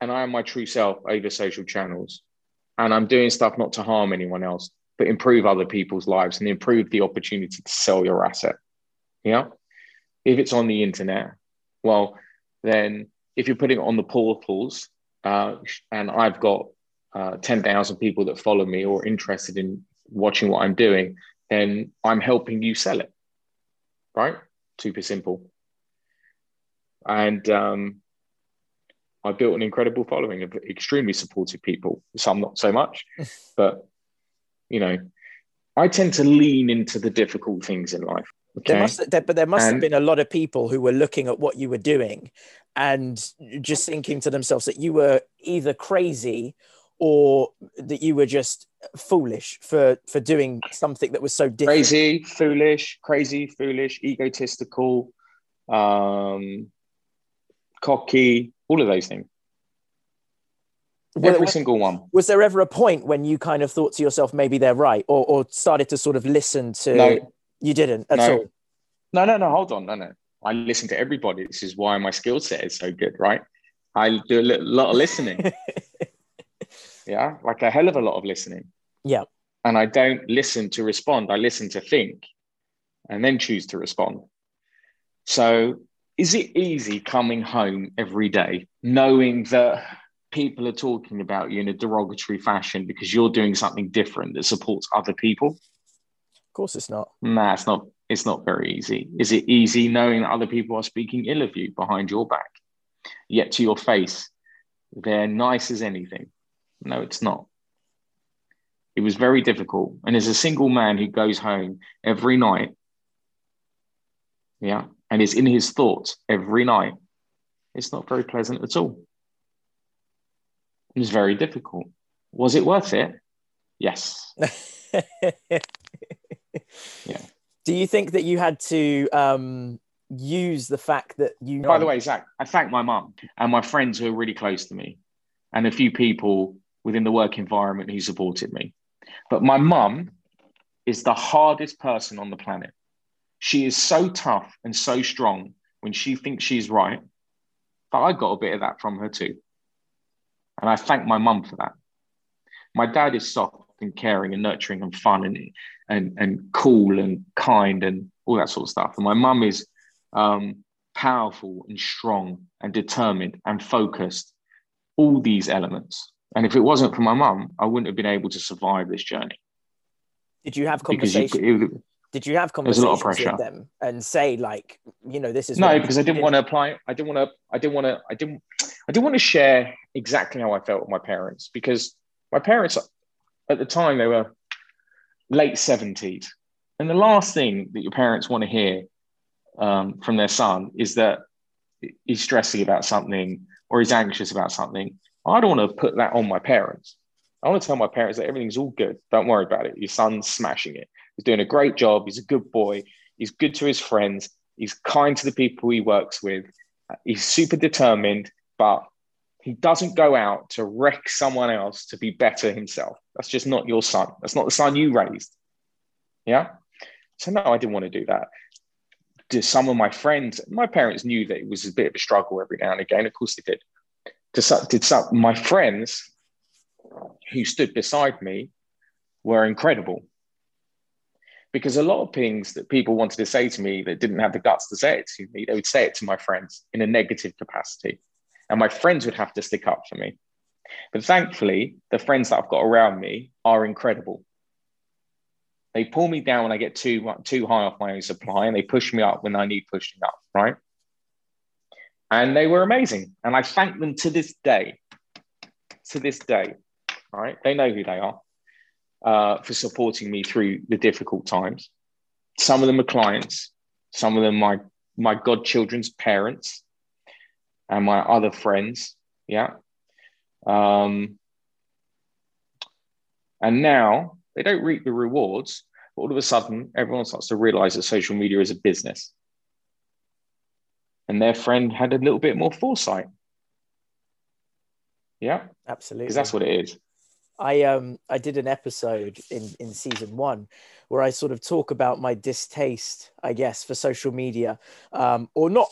B: and I am my true self over social channels and I'm doing stuff not to harm anyone else, but improve other people's lives and improve the opportunity to sell your asset. Yeah. If it's on the internet, well, then if you're putting it on the portals uh, and I've got uh, 10,000 people that follow me or interested in watching what I'm doing, then I'm helping you sell it. Right? Super simple. And um, I built an incredible following of extremely supportive people. Some not so much, but you know, I tend to lean into the difficult things in life. Okay?
A: There must, there, but there must and, have been a lot of people who were looking at what you were doing and just thinking to themselves that you were either crazy or that you were just foolish for for doing something that was so different.
B: Crazy, foolish, crazy, foolish, egotistical, um, cocky, all of those things. Every was, single one.
A: Was there ever a point when you kind of thought to yourself, maybe they're right, or, or started to sort of listen to?
B: No,
A: you didn't at
B: no.
A: all.
B: No, no, no. Hold on, no, no. I listen to everybody. This is why my skill set is so good, right? I do a lot of listening. yeah, like a hell of a lot of listening.
A: Yeah.
B: And I don't listen to respond. I listen to think, and then choose to respond. So, is it easy coming home every day knowing that? people are talking about you in a derogatory fashion because you're doing something different that supports other people?
A: Of course, it's not.
B: Nah, it's not. It's not very easy. Is it easy knowing that other people are speaking ill of you behind your back, yet to your face, they're nice as anything? No, it's not. It was very difficult. And as a single man who goes home every night, yeah, and is in his thoughts every night, it's not very pleasant at all. It was very difficult. Was it worth it? Yes.
A: yeah. Do you think that you had to um, use the fact that you?
B: By the way, Zach, I thank my mum and my friends who are really close to me, and a few people within the work environment who supported me. But my mum is the hardest person on the planet. She is so tough and so strong when she thinks she's right. But I got a bit of that from her too. And I thank my mum for that. My dad is soft and caring and nurturing and fun and, and, and cool and kind and all that sort of stuff. And my mum is um, powerful and strong and determined and focused, all these elements. And if it wasn't for my mum, I wouldn't have been able to survive this journey.
A: Did you have conversations? You, did you have conversations with them and say like, you know, this is
B: no, because I didn't want to apply. I didn't want to. I didn't want to. I didn't. I didn't want to share exactly how I felt with my parents because my parents at the time they were late 70s. And the last thing that your parents want to hear um, from their son is that he's stressing about something or he's anxious about something. I don't want to put that on my parents. I want to tell my parents that everything's all good. Don't worry about it. Your son's smashing it. He's doing a great job. He's a good boy. He's good to his friends. He's kind to the people he works with. He's super determined but he doesn't go out to wreck someone else to be better himself. That's just not your son. That's not the son you raised. Yeah. So no, I didn't want to do that. To some of my friends, my parents knew that it was a bit of a struggle every now and again. Of course they did. Did some my friends who stood beside me were incredible. Because a lot of things that people wanted to say to me that didn't have the guts to say it to me, they would say it to my friends in a negative capacity and my friends would have to stick up for me. But thankfully, the friends that I've got around me are incredible. They pull me down when I get too too high off my own supply, and they push me up when I need pushing up. Right? And they were amazing, and I thank them to this day. To this day, right? They know who they are uh, for supporting me through the difficult times. Some of them are clients. Some of them my my godchildren's parents and my other friends. Yeah. Um, and now they don't reap the rewards, But all of a sudden, everyone starts to realize that social media is a business. And their friend had a little bit more foresight. Yeah.
A: Absolutely.
B: Because that's what it is.
A: I um I did an episode in in season one where I sort of talk about my distaste, I guess, for social media, um, or not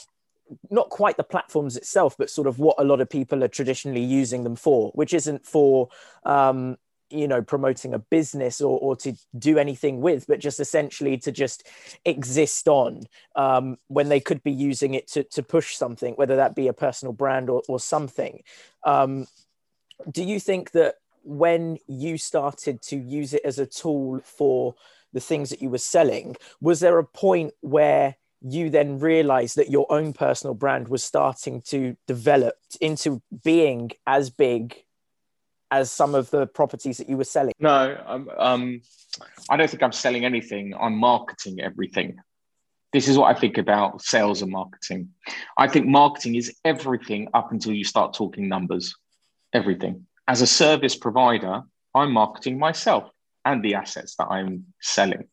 A: not quite the platforms itself, but sort of what a lot of people are traditionally using them for, which isn't for um, you know promoting a business or, or to do anything with but just essentially to just exist on um, when they could be using it to, to push something whether that be a personal brand or, or something. Um, do you think that when you started to use it as a tool for the things that you were selling was there a point where you then realized that your own personal brand was starting to develop into being as big as some of the properties that you were selling?
B: No, um, um, I don't think I'm selling anything. I'm marketing everything. This is what I think about sales and marketing. I think marketing is everything up until you start talking numbers. Everything. As a service provider, I'm marketing myself and the assets that I'm selling,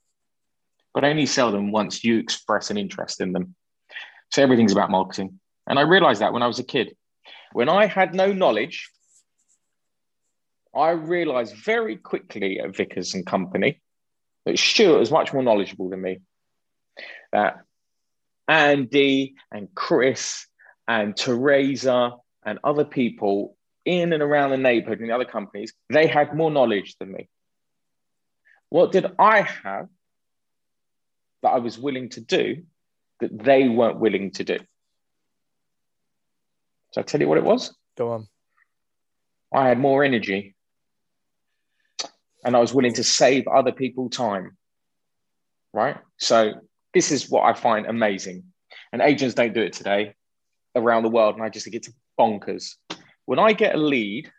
B: but I only sell them once you express an interest in them. So everything's about marketing. And I realized that when I was a kid. When I had no knowledge I realized very quickly at Vickers and Company that Stuart was much more knowledgeable than me. That Andy and Chris and Teresa and other people in and around the neighborhood and the other companies, they had more knowledge than me. What did I have that I was willing to do that they weren't willing to do? So I tell you what it was?
A: Go on.
B: I had more energy and I was willing to save other people time. Right. So this is what I find amazing. And agents don't do it today around the world. And I just think it's bonkers. When I get a lead,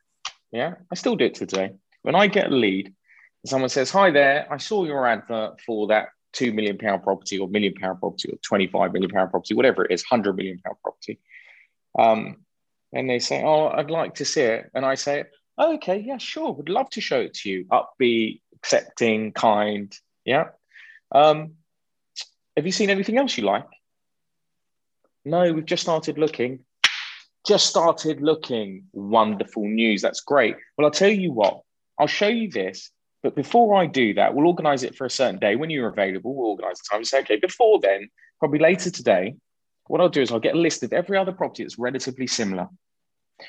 B: yeah, I still do it today. When I get a lead, and someone says, Hi there, I saw your advert for that two million pound property or million pound property or 25 million pound property, whatever it is, 100 million pound property. Um, and they say, Oh, I'd like to see it. And I say, oh, okay, yeah, sure, would love to show it to you. Upbeat, accepting, kind. Yeah. Um, have you seen anything else you like? No, we've just started looking. Just started looking. Wonderful news. That's great. Well, I'll tell you what, I'll show you this. But before I do that, we'll organize it for a certain day. When you're available, we'll organize the time. Say, okay, before then, probably later today, what I'll do is I'll get a list of every other property that's relatively similar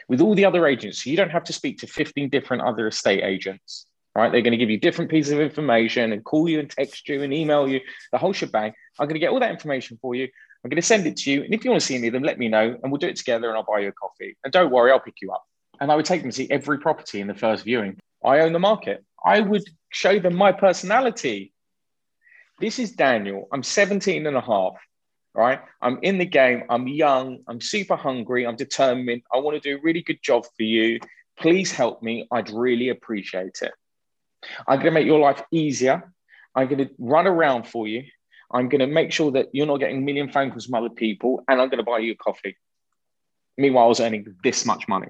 B: with all the other agents, you don't have to speak to 15 different other estate agents, right? They're going to give you different pieces of information and call you and text you and email you, the whole shebang. I'm going to get all that information for you. I'm going to send it to you. And if you want to see any of them, let me know and we'll do it together and I'll buy you a coffee. And don't worry, I'll pick you up. And I would take them to see every property in the first viewing. I own the market. I would show them my personality. This is Daniel. I'm 17 and a half right? I'm in the game. I'm young. I'm super hungry. I'm determined. I want to do a really good job for you. Please help me. I'd really appreciate it. I'm going to make your life easier. I'm going to run around for you. I'm going to make sure that you're not getting a million phone calls from other people, and I'm going to buy you a coffee. Meanwhile, I was earning this much money.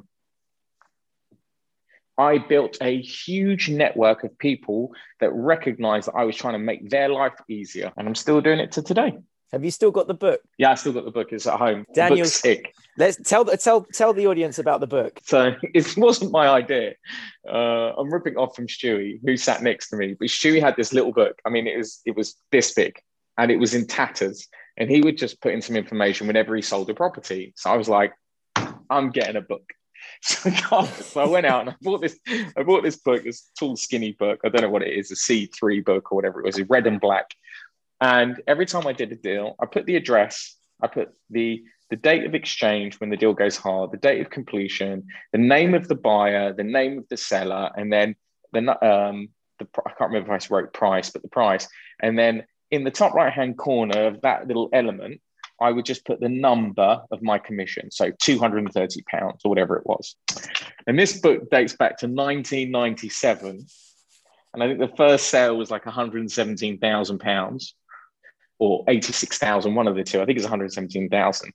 B: I built a huge network of people that recognized that I was trying to make their life easier, and I'm still doing it to today.
A: Have you still got the book?
B: Yeah, I still got the book. It's at home.
A: Daniel's sick. Let's tell tell tell the audience about the book.
B: So it wasn't my idea. Uh, I'm ripping off from Stewie, who sat next to me. But Stewie had this little book. I mean, it was it was this big, and it was in tatters. And he would just put in some information whenever he sold a property. So I was like, I'm getting a book. So, so I went out and I bought this. I bought this book, this tall, skinny book. I don't know what it is, a C3 book or whatever it was, a red and black and every time I did a deal, I put the address, I put the the date of exchange when the deal goes hard, the date of completion, the name of the buyer, the name of the seller, and then the um the I can't remember if I wrote price, but the price, and then in the top right hand corner of that little element, I would just put the number of my commission, so two hundred and thirty pounds or whatever it was. And this book dates back to nineteen ninety seven, and I think the first sale was like one hundred and seventeen thousand pounds or 86,000, one of the two. I think it's 117,000.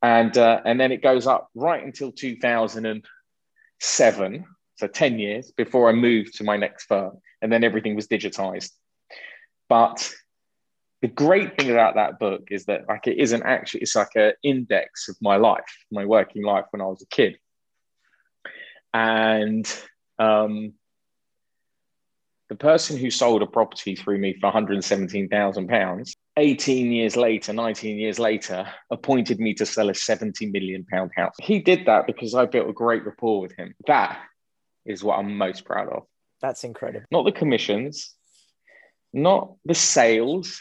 B: And, uh, and then it goes up right until 2007, so 10 years before I moved to my next firm. And then everything was digitized. But the great thing about that book is that like it isn't actually it's like an index of my life, my working life when I was a kid. And um, the person who sold a property through me for 117,000 pounds 18 years later 19 years later appointed me to sell a 70 million pound house. He did that because i built a great rapport with him. That is what i'm most proud of.
A: That's incredible.
B: Not the commissions not the sales.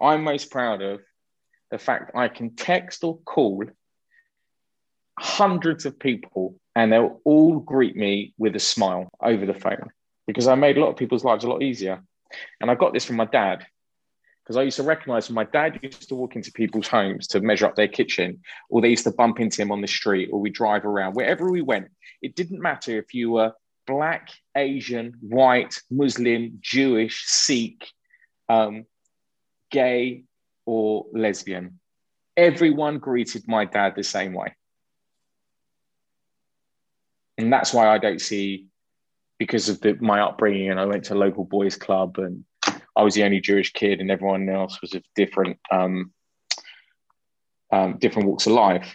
B: I'm most proud of the fact i can text or call hundreds of people and they'll all greet me with a smile over the phone because I made a lot of people's lives a lot easier. And I got this from my dad because I used to recognize when my dad used to walk into people's homes to measure up their kitchen, or they used to bump into him on the street, or we drive around, wherever we went. It didn't matter if you were black, Asian, white, Muslim, Jewish, Sikh, um, gay, or lesbian. Everyone greeted my dad the same way. And that's why I don't see because of the, my upbringing and I went to a local boys club and I was the only Jewish kid and everyone else was of different um, um, different walks of life.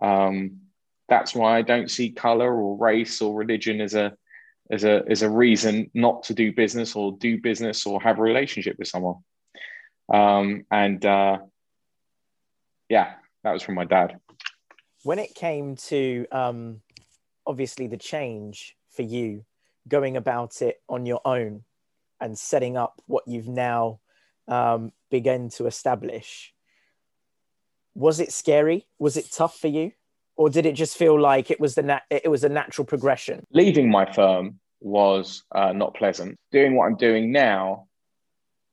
B: Um, that's why I don't see color or race or religion as a as a as a reason not to do business or do business or have a relationship with someone. Um, and uh, yeah, that was from my dad.
A: When it came to um, obviously the change for you going about it on your own and setting up what you've now um, begun to establish. Was it scary? Was it tough for you, or did it just feel like it was the nat- it was a natural progression?
B: Leaving my firm was uh, not pleasant. Doing what I'm doing now,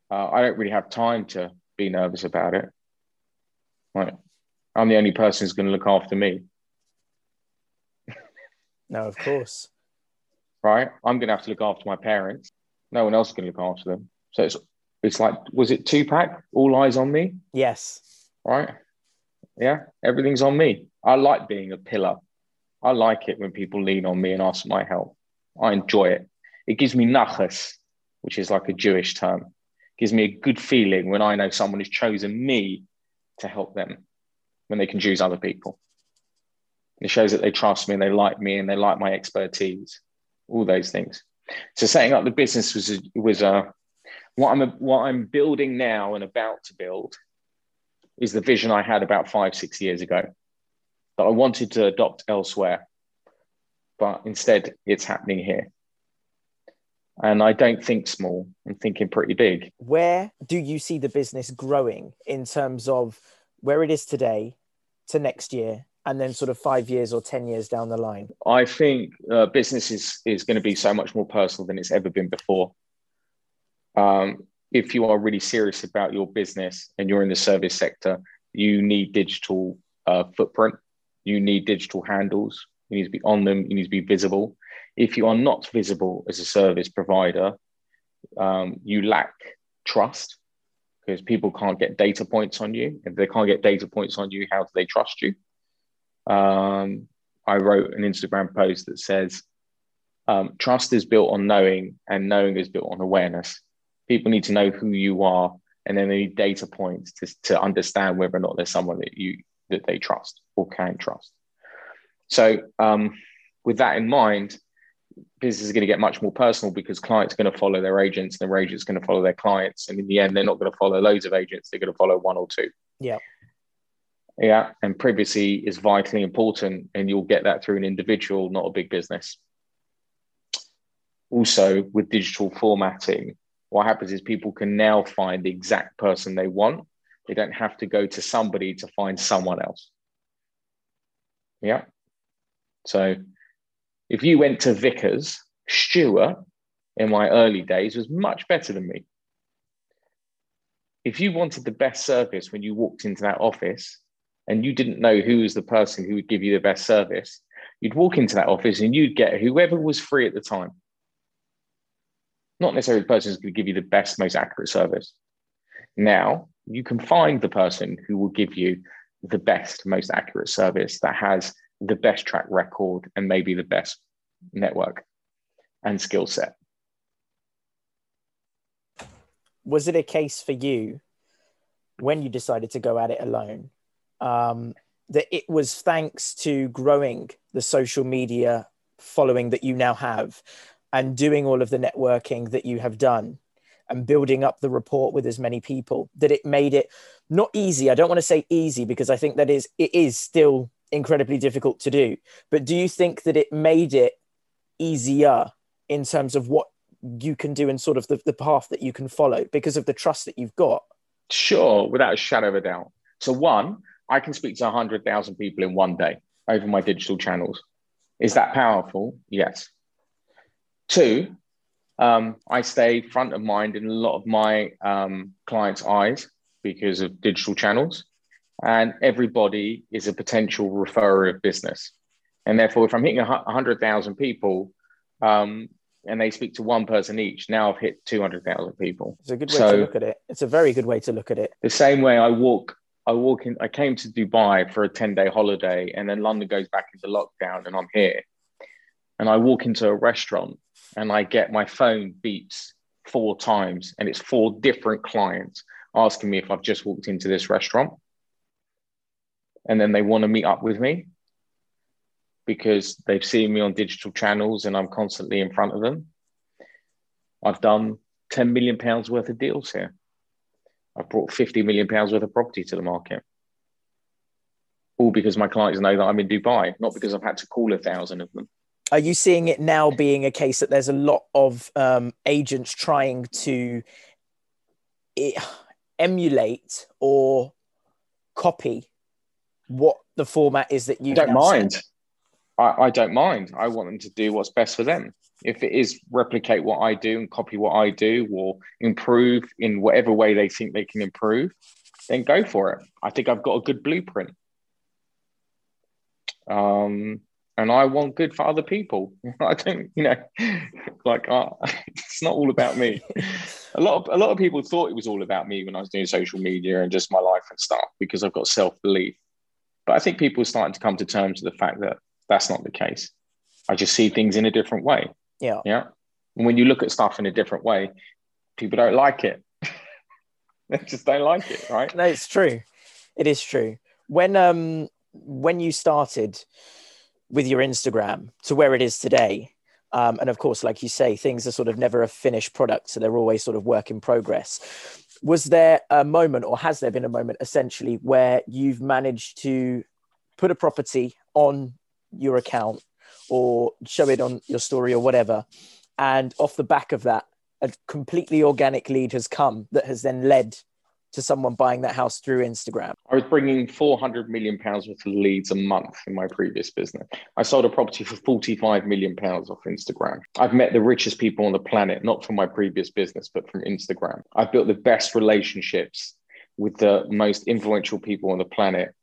B: uh, I don't really have time to be nervous about it. Right. I'm the only person who's going to look after me.
A: no, of course
B: right? I'm going to have to look after my parents. No one else is going to look after them. So it's it's like, was it Tupac? All eyes on me.
A: Yes.
B: Right. Yeah. Everything's on me. I like being a pillar. I like it when people lean on me and ask my help. I enjoy it. It gives me nachas, which is like a Jewish term. It gives me a good feeling when I know someone has chosen me to help them when they can choose other people. It shows that they trust me and they like me and they like my expertise all those things. So setting up the business was was uh, what I'm what I'm building now and about to build is the vision I had about five six years ago that I wanted to adopt elsewhere, but instead it's happening here. And I don't think small. I'm thinking pretty big.
A: Where do you see the business growing in terms of where it is today to next year and then sort of five years or 10 years down the line?
B: I think uh, business is, is going to be so much more personal than it's ever been before. Um, if you are really serious about your business and you're in the service sector, you need digital uh, footprint, you need digital handles, you need to be on them, you need to be visible. If you are not visible as a service provider, um, you lack trust because people can't get data points on you. If they can't get data points on you, how do they trust you? Um, I wrote an Instagram post that says, um, trust is built on knowing, and knowing is built on awareness. People need to know who you are, and then they need data points to, to understand whether or not there's someone that you that they trust or can trust. So, um, with that in mind, business is going to get much more personal because clients are going to follow their agents, and their agents are going to follow their clients, and in the end, they're not going to follow loads of agents; they're going to follow one or two.
A: Yeah.
B: Yeah, and privacy is vitally important, and you'll get that through an individual, not a big business. Also, with digital formatting, what happens is people can now find the exact person they want. They don't have to go to somebody to find someone else. Yeah. So if you went to Vickers, Stuart in my early days was much better than me. If you wanted the best service when you walked into that office, and you didn't know who was the person who would give you the best service, you'd walk into that office and you'd get whoever was free at the time. Not necessarily the person who's going to give you the best, most accurate service. Now you can find the person who will give you the best, most accurate service that has the best track record and maybe the best network and skill set.
A: was it a case for you when you decided to go at it alone um, that it was thanks to growing the social media following that you now have and doing all of the networking that you have done and building up the report with as many people that it made it not easy. I don't want to say easy because i think that is it is still incredibly difficult to do but do you think that it made it easier in terms of what you can do and sort of the, the path that you can follow because of the trust that you've got?
B: Sure without a shadow of a doubt. So one i can speak to 100000 people in one day over my digital channels is that powerful yes two um, I stay front of mind in a lot of my um, clients' eyes because of digital channels. And everybody is a potential referrer of business. And therefore, if I'm hitting 100,000 people um, and they speak to one person each, now I've hit 200,000 people.
A: It's a good way so, to look at it. It's a very good way to look at it.
B: The same way I walk, I walk in, I came to Dubai for a 10 day holiday and then London goes back into lockdown and I'm here. And I walk into a restaurant and I get my phone beeps four times, and it's four different clients asking me if I've just walked into this restaurant. And then they want to meet up with me because they've seen me on digital channels and I'm constantly in front of them. I've done 10 million pounds worth of deals here. I've brought 50 million pounds worth of property to the market. All because my clients know that I'm in Dubai, not because I've had to call a thousand of them.
A: Are you seeing it now being a case that there's a lot of um, agents trying to eh, emulate or copy what the format is that you
B: don't mind. I, I, don't mind. I want them to do what's best for them if it is replicate what i do and copy what i do or improve in whatever way they think they can improve then go for it i think i've got a good blueprint um and I want good for other people. I don't, you know, like uh, it's not all about me. a lot of a lot of people thought it was all about me when I was doing social media and just my life and stuff because I've got self belief. But I think people are starting to come to terms with the fact that that's not the case. I just see things in a different way.
A: Yeah.
B: Yeah. And when you look at stuff in a different way, people don't like it. they just don't like it, right?
A: No, it's true. It is true. When um when you started with your Instagram to where it is today. Um, and of course, like you say, things are sort of never a finished product, so they're always sort of work in progress. Was there a moment, or has there been a moment, essentially, where you've managed to put a property on your account or show it on your story or whatever, and off the back of that, a completely organic lead has come that has then led to someone buying that house through Instagram?
B: I was bringing 400 million pounds worth of leads a month in my previous business. I sold a property for 45 million pounds off Instagram. I've met the richest people on the planet, not from my previous business, but from Instagram. I've built the best relationships with the most influential people on the planet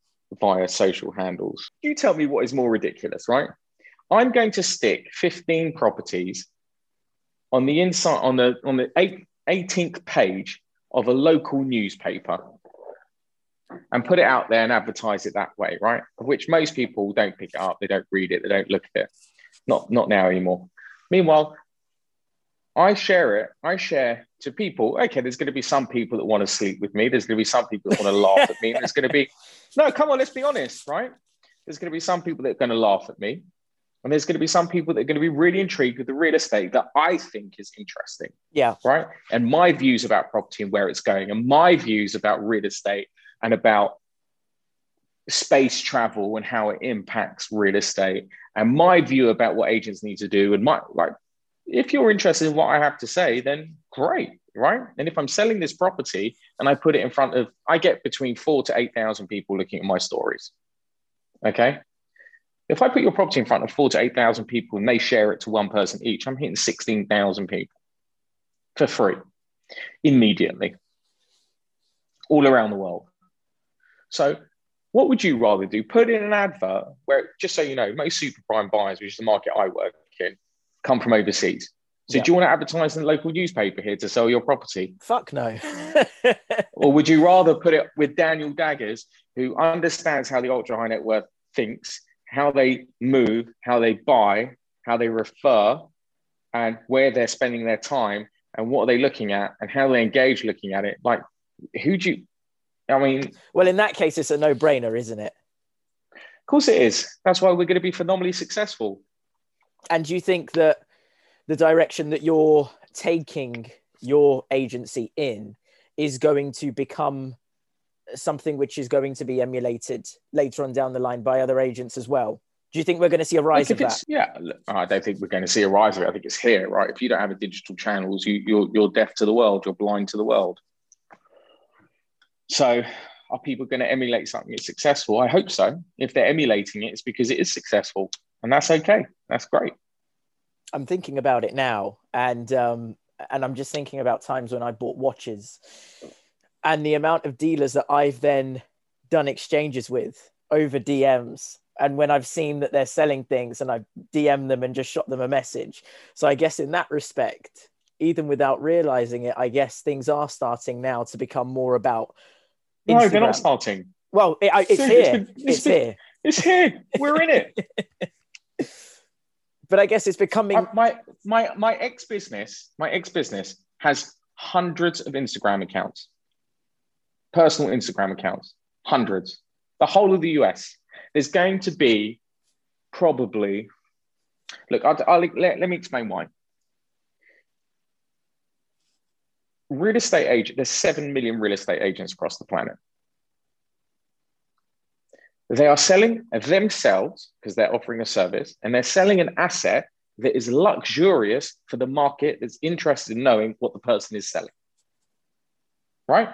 B: via social handles. You tell me what is more ridiculous, right? I'm going to stick 15 properties on the inside on the on the eight, 18th page of a local newspaper and put it out there and advertise it that way, right? Of which most people don't pick it up, they don't read it, they don't look at it. Not not now anymore. Meanwhile, I share it. I share to people. Okay, there's going to be some people that want to sleep with me. There's going to be some people that want to laugh at me. There's going to be no. Come on, let's be honest, right? There's going to be some people that are going to laugh at me. And there's going to be some people that are going to be really intrigued with the real estate that I think is interesting.
A: Yeah.
B: Right. And my views about property and where it's going, and my views about real estate and about space travel and how it impacts real estate, and my view about what agents need to do. And my, like, if you're interested in what I have to say, then great. Right. And if I'm selling this property and I put it in front of, I get between four to 8,000 people looking at my stories. Okay. If I put your property in front of four to 8,000 people and they share it to one person each, I'm hitting 16,000 people for free immediately, all around the world. So, what would you rather do? Put in an advert where, just so you know, most super prime buyers, which is the market I work in, come from overseas. So, yeah. do you want to advertise in the local newspaper here to sell your property?
A: Fuck no.
B: or would you rather put it with Daniel Daggers, who understands how the ultra high net worth thinks how they move, how they buy, how they refer, and where they're spending their time, and what are they looking at and how they engage looking at it. Like, who do you? I mean,
A: well, in that case, it's a no-brainer, isn't it?
B: Of course, it is. That's why we're going to be phenomenally successful.
A: And do you think that the direction that you're taking your agency in is going to become something which is going to be emulated later on down the line by other agents as well? Do you think we're going to see a rise of that?
B: Yeah, I don't think we're going to see a rise of it. I think it's here, right? If you don't have a digital channels, you, you're you're deaf to the world. You're blind to the world. So, are people going to emulate something that's successful? I hope so. If they're emulating it, it's because it is successful, and that's okay. That's great.
A: I'm thinking about it now, and um, and I'm just thinking about times when I bought watches, and the amount of dealers that I've then done exchanges with over DMs and when I've seen that they're selling things and I DM them and just shot them a message. So I guess in that respect, even without realizing it, I guess things are starting now to become more about.
B: Instagram. No, they're not starting.
A: Well, it, it's, it's, here. Been, it's, it's been, here.
B: It's here. We're in it.
A: but I guess it's becoming uh,
B: my my my ex business. My ex business has hundreds of Instagram accounts, personal Instagram accounts, hundreds. The whole of the US there's going to be probably, look, I'll, I'll let, let me explain why. Real estate agent, there's 7 million real estate agents across the planet. They are selling themselves because they're offering a service and they're selling an asset that is luxurious for the market that's interested in knowing what the person is selling. Right?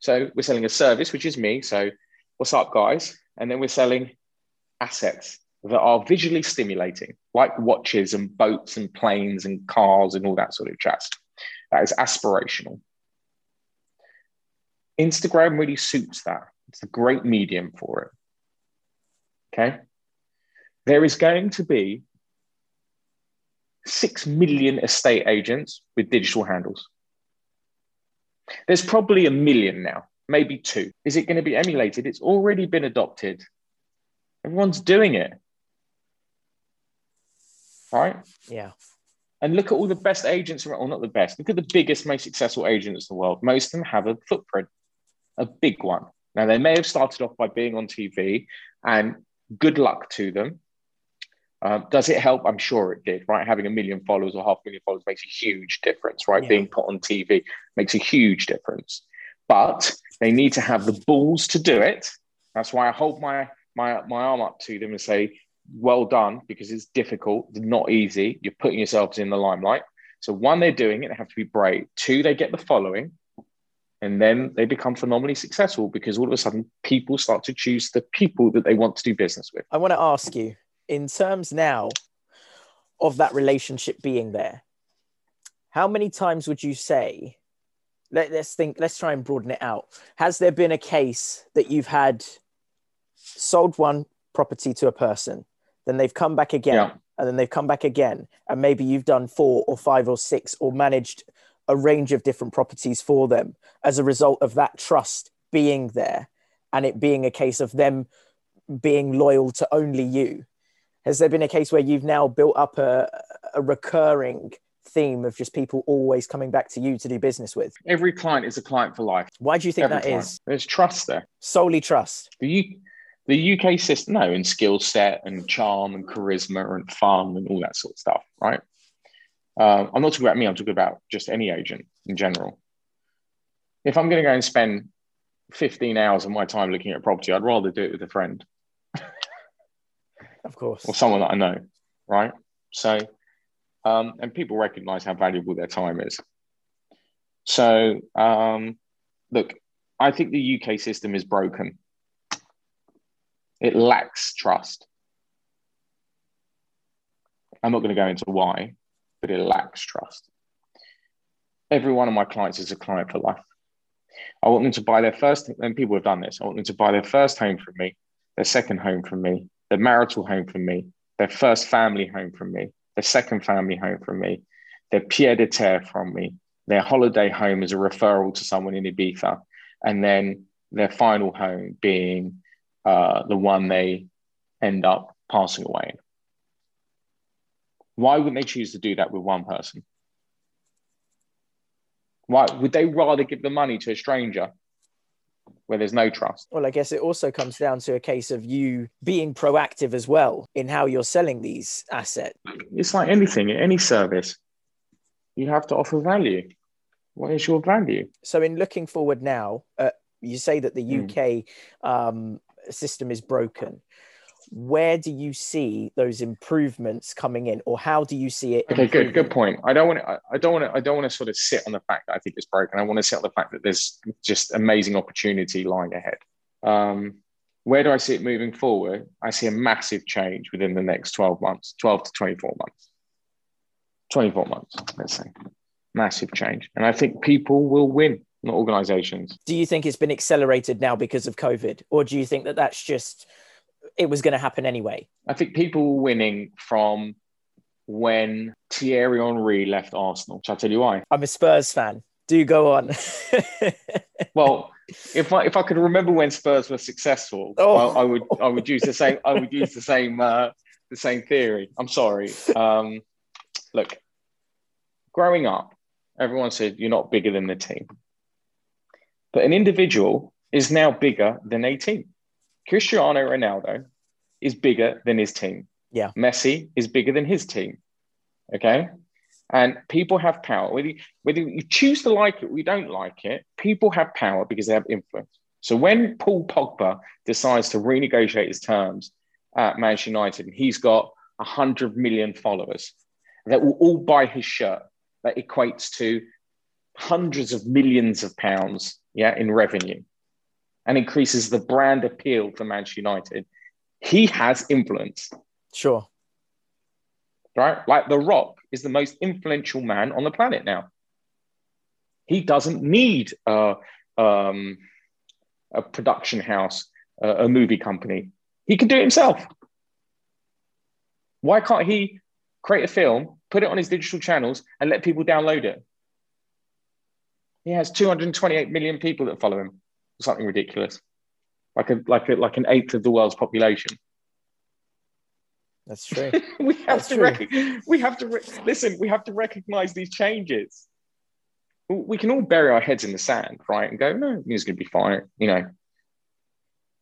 B: So we're selling a service, which is me. So, what's up, guys? And then we're selling assets that are visually stimulating, like watches and boats and planes and cars and all that sort of jazz. That is aspirational. Instagram really suits that. It's a great medium for it. Okay. There is going to be 6 million estate agents with digital handles. There's probably a million now maybe two. Is it going to be emulated? It's already been adopted. Everyone's doing it. Right?
A: Yeah.
B: And look at all the best agents, or not the best, look at the biggest, most successful agents in the world. Most of them have a footprint, a big one. Now, they may have started off by being on TV, and good luck to them. Uh, does it help? I'm sure it did, right? Having a million followers or half a million followers makes a huge difference, right? Yeah. Being put on TV makes a huge difference but they need to have the balls to do it. That's why I hold my my my arm up to them and say, "Well done," because it's difficult, not easy. You're putting yourselves in the limelight. So one, they're doing it; they have to be brave. Two, they get the following, and then they become phenomenally successful because all of a sudden people start to choose the people that they want to do business with.
A: I want to ask you, in terms now of that relationship being there, how many times would you say let, us think let's try and broaden it out has there been a case that you've had sold one property to a person then they've come back again yeah. and then they've come back again and maybe you've done four or five or six or managed a range of different properties for them as a result of that trust being there and it being a case of them being loyal to only you has there been a case where you've now built up a, a recurring theme of just people always coming back to you to do business with?
B: Every client is a client for life.
A: Why do you think
B: Every
A: that
B: client.
A: is?
B: There's trust there.
A: Solely trust.
B: The U- the UK system, no, in skill set and charm and charisma and fun and all that sort of stuff, right? Uh, I'm not talking about me. I'm talking about just any agent in general. If I'm going to go and spend 15 hours of my time looking at a property, I'd rather do it with a friend.
A: Of course.
B: Or someone that I know, right? So um, and people recognize how valuable their time is. So, um, look, I think the UK system is broken. It lacks trust. I'm not going to go into why, but it lacks trust. Every one of my clients is a client for life. I want them to buy their first, and people have done this. I want them to buy their first home from me, their second home from me, their marital home from me, their first family home from me, their second family home from me, their pied de terre from me, their holiday home as a referral to someone in Ibiza, and then their final home being uh, the one they end up passing away in. Why wouldn't they choose to do that with one person? Why would they rather give the money to a stranger where there's no trust?
A: Well, I guess it also comes down to a case of you being proactive as well in how you're selling these assets.
B: It's like anything, any service, you have to offer value. What is your value?
A: So, in looking forward now, uh, you say that the UK mm. um, system is broken where do you see those improvements coming in or how do you see it
B: okay improving? good good point. I don't want to i don't want to i don't want to sort of sit on the fact that i think it's broken. I want to sit on the fact that there's just amazing opportunity lying ahead. Um, where do i see it moving forward? I see a massive change within the next 12 months 12 to 24 months. 24 months let's say. Massive change. And i think people will win not organizations.
A: Do you think it's been accelerated now because of covid? Or do you think that that's just it was going to happen anyway.
B: I think people were winning from when Thierry Henry left Arsenal. Shall I tell you why?
A: I'm a Spurs fan. Do go on.
B: well, if I if I could remember when Spurs were successful, oh. I, I, would I would use the same I would use the same uh, the same theory. I'm sorry. Um, look, growing up, everyone said you're not bigger than the team, but an individual is now bigger than a team. Cristiano Ronaldo is bigger than his team.
A: Yeah.
B: Messi is bigger than his team. Okay. And people have power. Whether you, whether you choose to like it or you don't like it, people have power because they have influence. So when Paul Pogba decides to renegotiate his terms at Manchester United, and he's got 100 million followers that will all buy his shirt, that equates to hundreds of millions of pounds yeah, in revenue and increases the brand appeal for Manchester United, he has influence.
A: Sure.
B: Right? Like The Rock is the most influential man on the planet now. He doesn't need a, um, a production house, a, a movie company. He can do it himself. Why can't he create a film, put it on his digital channels, and let people download it? He has 228 million people that follow him something ridiculous, like a like a like an eighth of the world's population.
A: That's true.
B: we have That's to true. Rec- we have to re- listen. We have to recognize these changes. We can all bury our heads in the sand, right, and go, no, it's going to be fine. You know,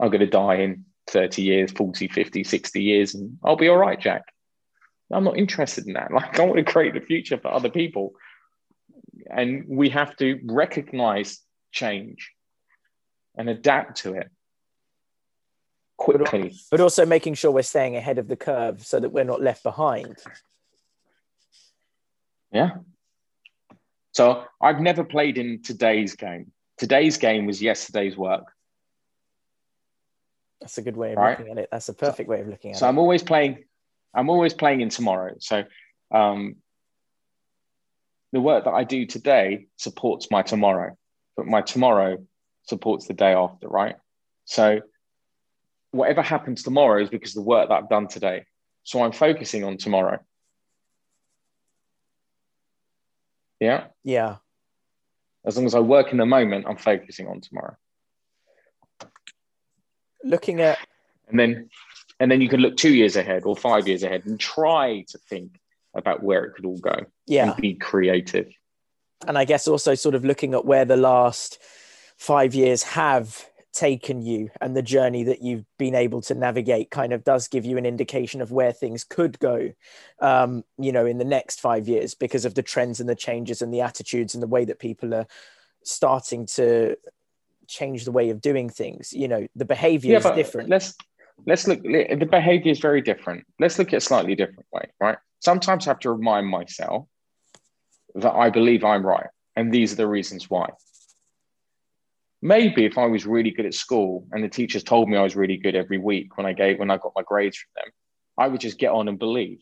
B: I'm going to die in 30 years, 40, 50, 60 years, and I'll be all right, Jack. I'm not interested in that. Like, I want to create the future for other people. And we have to recognize change and adapt to it quickly.
A: But also making sure we're staying ahead of the curve so that we're not left behind.
B: Yeah. So I've never played in today's game. Today's game was yesterday's work.
A: That's a good way of right? looking at it. That's a perfect so, way of looking at
B: so
A: it.
B: So I'm always playing. I'm always playing in tomorrow. So um, the work that I do today supports my tomorrow, but my tomorrow supports the day after, right? So whatever happens tomorrow is because of the work that I've done today. So I'm focusing on tomorrow. Yeah.
A: Yeah.
B: As long as I work in the moment, I'm focusing on tomorrow.
A: Looking at
B: and then and then you can look two years ahead or five years ahead and try to think about where it could all go.
A: Yeah.
B: be creative.
A: And I guess also sort of looking at where the last five years have taken you and the journey that you've been able to navigate kind of does give you an indication of where things could go um, you know in the next five years because of the trends and the changes and the attitudes and the way that people are starting to change the way of doing things. You know the behavior yeah, is different.
B: let's let's look the behavior is very different. Let's look at a slightly different way right? Sometimes i have to remind myself that i believe i'm right and these are the reasons why maybe if I was really good at school and the teachers told me I was really good every week when I gave when I got my grades from them, I would just get on and believe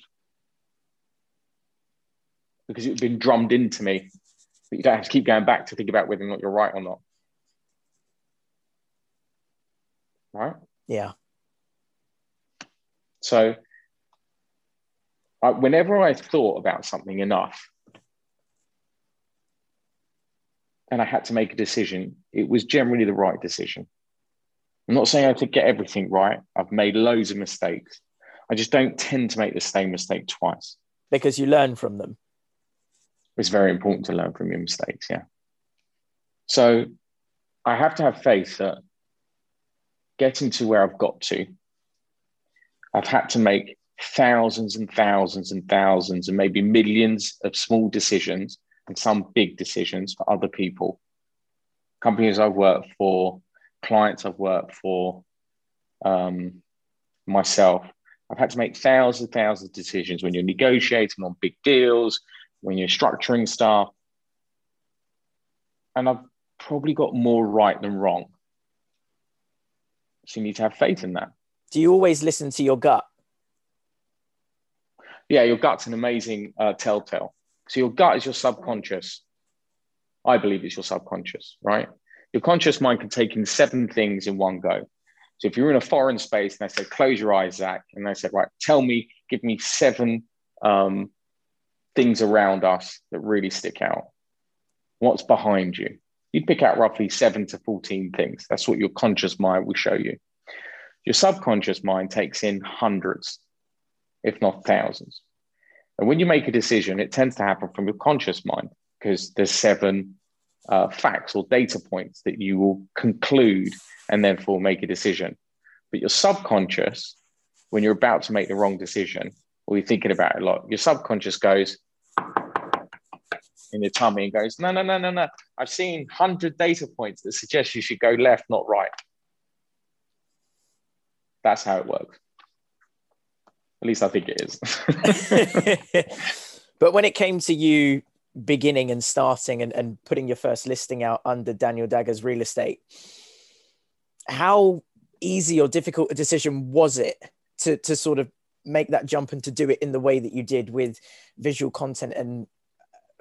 B: because it had been drummed into me that you don't have to keep going back to think about whether or not you're right or not. Right?
A: Yeah.
B: So, I, whenever I thought about something enough, and I had to make a decision, it was generally the right decision. I'm not saying I have to get everything right. I've made loads of mistakes. I just don't tend to make the same mistake twice.
A: Because you learn from them.
B: It's very important to learn from your mistakes. Yeah. So I have to have faith that getting to where I've got to, I've had to make thousands and thousands and thousands and maybe millions of small decisions and some big decisions for other people. Companies I've worked for, clients I've worked for, um, myself. I've had to make thousands and thousands of decisions when you're negotiating on big deals, when you're structuring stuff. And I've probably got more right than wrong. So you need to have faith in that.
A: Do you always listen to your gut?
B: Yeah, your gut's an amazing uh, telltale. So your gut is your subconscious. I believe it's your subconscious, right? Your conscious mind can take in seven things in one go. So if you're in a foreign space and they say, close your eyes, Zach, and they said, right, tell me, give me seven um, things around us that really stick out. What's behind you? You'd pick out roughly seven to 14 things. That's what your conscious mind will show you. Your subconscious mind takes in hundreds, if not thousands. And when you make a decision, it tends to happen from your conscious mind because there's seven uh, facts or data points that you will conclude and therefore make a decision. But your subconscious, when you're about to make the wrong decision or you're thinking about it a lot, your subconscious goes in your tummy and goes, no, no, no, no, no. I've seen 100 data points that suggest you should go left, not right. That's how it works. At least I think it
A: is. but when it came to you beginning and starting and, and putting your first listing out under Daniel Daggers Real Estate, how easy or difficult a decision was it to, to sort of make that jump and to do it in the way that you did with visual content and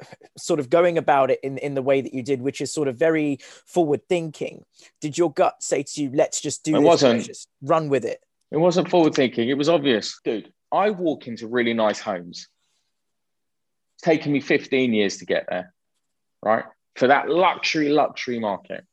A: uh, sort of going about it in, in the way that you did, which is sort of very forward thinking. Did your gut say to you, let's just do
B: it
A: this,
B: wasn't.
A: just run with it?
B: It wasn't forward thinking. It was obvious. Dude, I walk into really nice homes. It's taken me 15 years to get there, right? For that luxury, luxury market.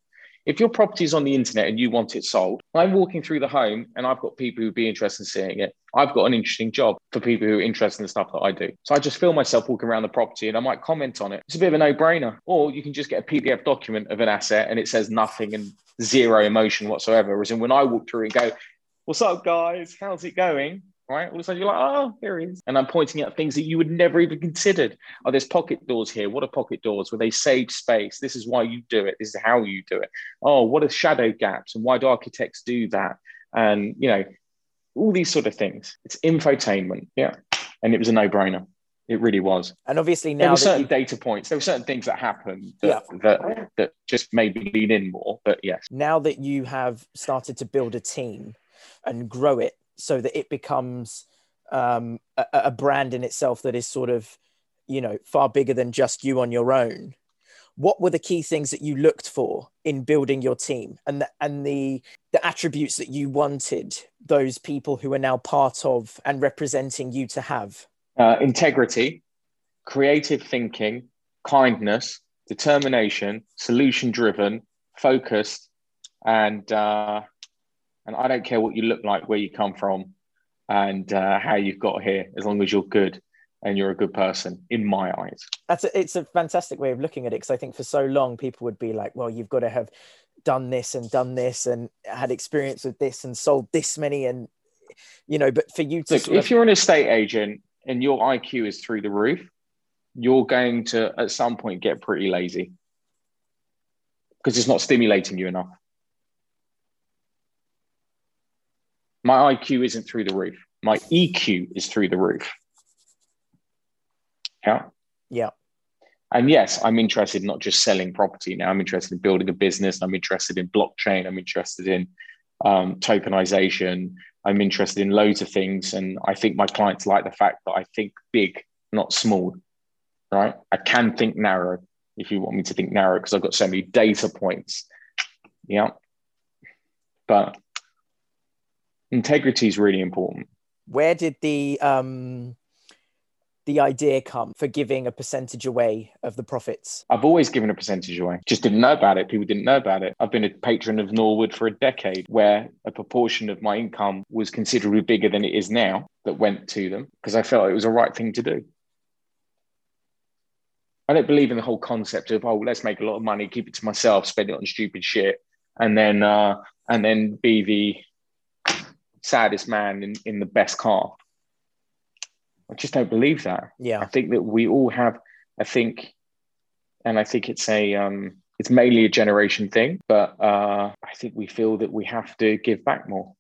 B: If your property is on the internet and you want it sold, I'm walking through the home and I've got people who'd be interested in seeing it. I've got an interesting job for people who are interested in the stuff that I do. So I just feel myself walking around the property and I might comment on it. It's a bit of a no brainer. Or you can just get a PDF document of an asset and it says nothing and zero emotion whatsoever. Whereas when I walk through and go, What's up, guys? How's it going? right? All of a sudden you're like, oh, here he is. And I'm pointing out things that you would never even considered. Oh, there's pocket doors here. What are pocket doors? Where they save space. This is why you do it. This is how you do it. Oh, what are shadow gaps? And why do architects do that? And, you know, all these sort of things. It's infotainment. Yeah. And it was a no brainer. It really was.
A: And obviously now
B: there were certain you... data points. There were certain things that happened that, yeah. that that just made me lean in more. But yes.
A: Now that you have started to build a team and grow it so that it becomes um, a, a brand in itself that is sort of, you know, far bigger than just you on your own. What were the key things that you looked for in building your team and the, and the the attributes that you wanted those people who are now part of and representing you to have?
B: Uh, integrity creative thinking kindness determination solution driven focused and uh, and I don't care what you look like, where you come from, and uh, how you've got here, as long as you're good and you're a good person in my eyes.
A: That's a, it's a fantastic way of looking at it because I think for so long people would be like, well, you've got to have done this and done this and had experience with this and sold this many and you know, but for you to
B: Look, if of... you're an estate agent and your IQ is through the roof, you're going to at some point get pretty lazy because it's not stimulating you enough. My IQ isn't through the roof. My EQ is through the roof. Yeah.
A: Yeah.
B: And yes, I'm interested in not just selling property now. I'm interested in building a business. I'm interested in blockchain. I'm interested in um, tokenization. I'm interested in loads of things. And I think my clients like the fact that I think big, not small. Right. I can think narrow if you want me to think narrow because I've got so many data points. Yeah. But integrity is really important.
A: Where did the um, the idea come for giving a percentage away of the profits?
B: I've always given a percentage away. Just didn't know about it. People didn't know about it. I've been a patron of Norwood for a decade, where a proportion of my income was considerably bigger than it is now that went to them because I felt it was the right thing to do. I don't believe in the whole concept of oh let's make a lot of money, keep it to myself, spend it on stupid shit, and then uh, and then be the saddest man in, in the best car. I just don't believe that.
A: Yeah,
B: I think that we all have. I think, and I think it's a um, it's mainly a generation thing, but uh, I think we feel that we have to give back more.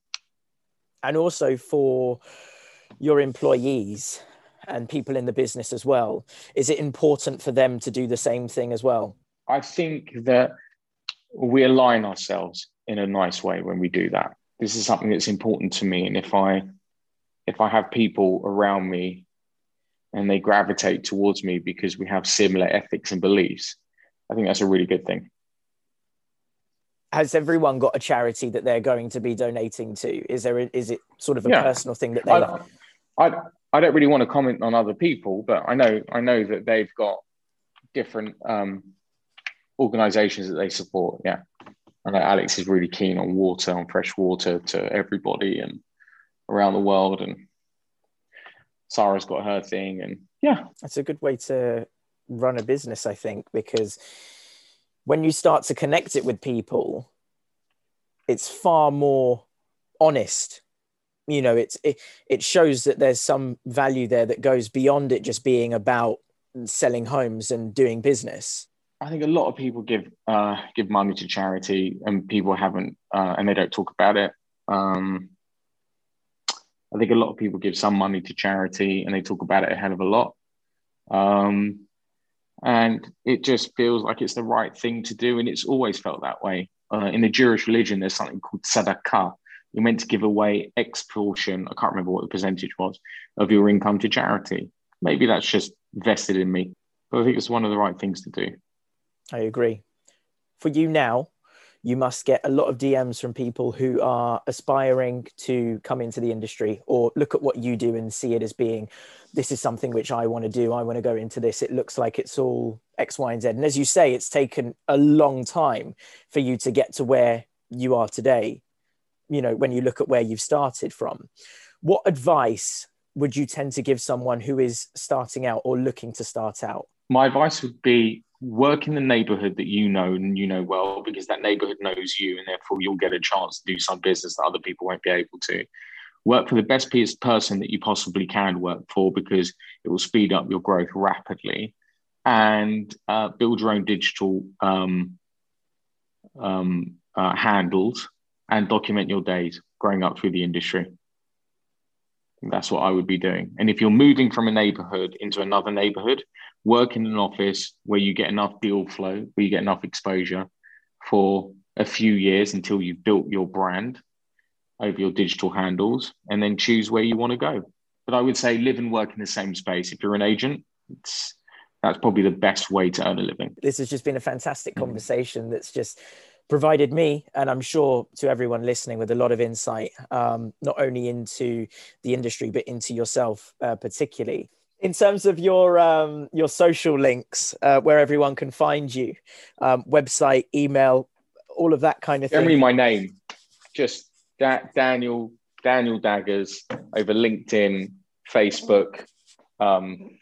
A: And also for your employees and people in the business as well, is it important for them to do the same thing as well?
B: I think that we align ourselves in a nice way when we do that. This is something that's important to me, and if I if I have people around me and they gravitate towards me because we have similar ethics and beliefs, I think that's a really good thing.
A: Has everyone got a charity that they're going to be donating to? Is there a, is it sort of a yeah. personal thing that they? I,
B: I I don't really want to comment on other people, but I know I know that they've got different um, organisations that they support. Yeah, I know Alex is really keen on water, on fresh water to everybody and around the world, and Sarah's got her thing, and yeah,
A: that's a good way to run a business, I think, because when you start to connect it with people, it's far more honest. You know, it's it, it shows that there's some value there that goes beyond it just being about selling homes and doing business.
B: I think a lot of people give uh, give money to charity, and people haven't, uh, and they don't talk about it. Um, I think a lot of people give some money to charity, and they talk about it a hell of a lot. Um, and it just feels like it's the right thing to do and it's always felt that way uh, in the jewish religion there's something called tzedakah you're meant to give away x portion i can't remember what the percentage was of your income to charity maybe that's just vested in me but i think it's one of the right things to do
A: i agree for you now you must get a lot of DMs from people who are aspiring to come into the industry or look at what you do and see it as being this is something which I want to do. I want to go into this. It looks like it's all X, Y, and Z. And as you say, it's taken a long time for you to get to where you are today. You know, when you look at where you've started from, what advice would you tend to give someone who is starting out or looking to start out?
B: My advice would be work in the neighborhood that you know and you know well because that neighborhood knows you and therefore you'll get a chance to do some business that other people won't be able to. Work for the best person that you possibly can work for because it will speed up your growth rapidly. And uh, build your own digital um, um, uh, handles and document your days growing up through the industry. That's what I would be doing. And if you're moving from a neighborhood into another neighborhood, work in an office where you get enough deal flow, where you get enough exposure for a few years until you've built your brand over your digital handles, and then choose where you want to go. But I would say live and work in the same space. If you're an agent, it's that's probably the best way to earn a living.
A: This has just been a fantastic mm-hmm. conversation that's just provided me, and I'm sure to everyone listening, with a lot of insight, um, not only into the industry, but into yourself uh, particularly. In terms of your um, your social links, uh, where everyone can find you, um, website, email, all of that kind of thing.
B: Generally, my name, just da- Daniel Daniel Daggers over LinkedIn, Facebook, um,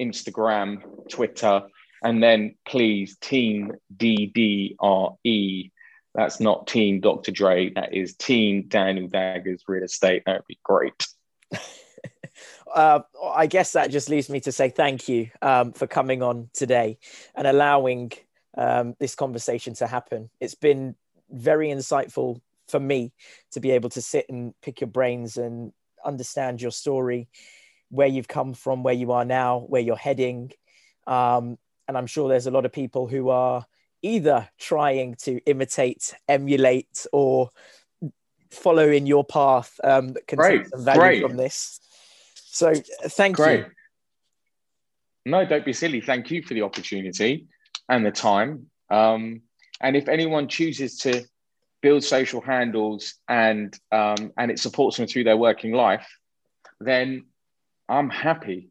B: Instagram, Twitter. And then please, Team DDRE. That's not Team Dr. Dre. That is Team Daniel Daggers Real Estate. That would be great.
A: uh, I guess that just leaves me to say thank you um, for coming on today and allowing um, this conversation to happen. It's been very insightful for me to be able to sit and pick your brains and understand your story, where you've come from, where you are now, where you're heading. Um, and I'm sure there's a lot of people who are either trying to imitate, emulate, or follow in your path um, that can take some value great. from this. So thank great. you.
B: No, don't be silly. Thank you for the opportunity and the time. Um, and if anyone chooses to build social handles and um, and it supports them through their working life, then I'm happy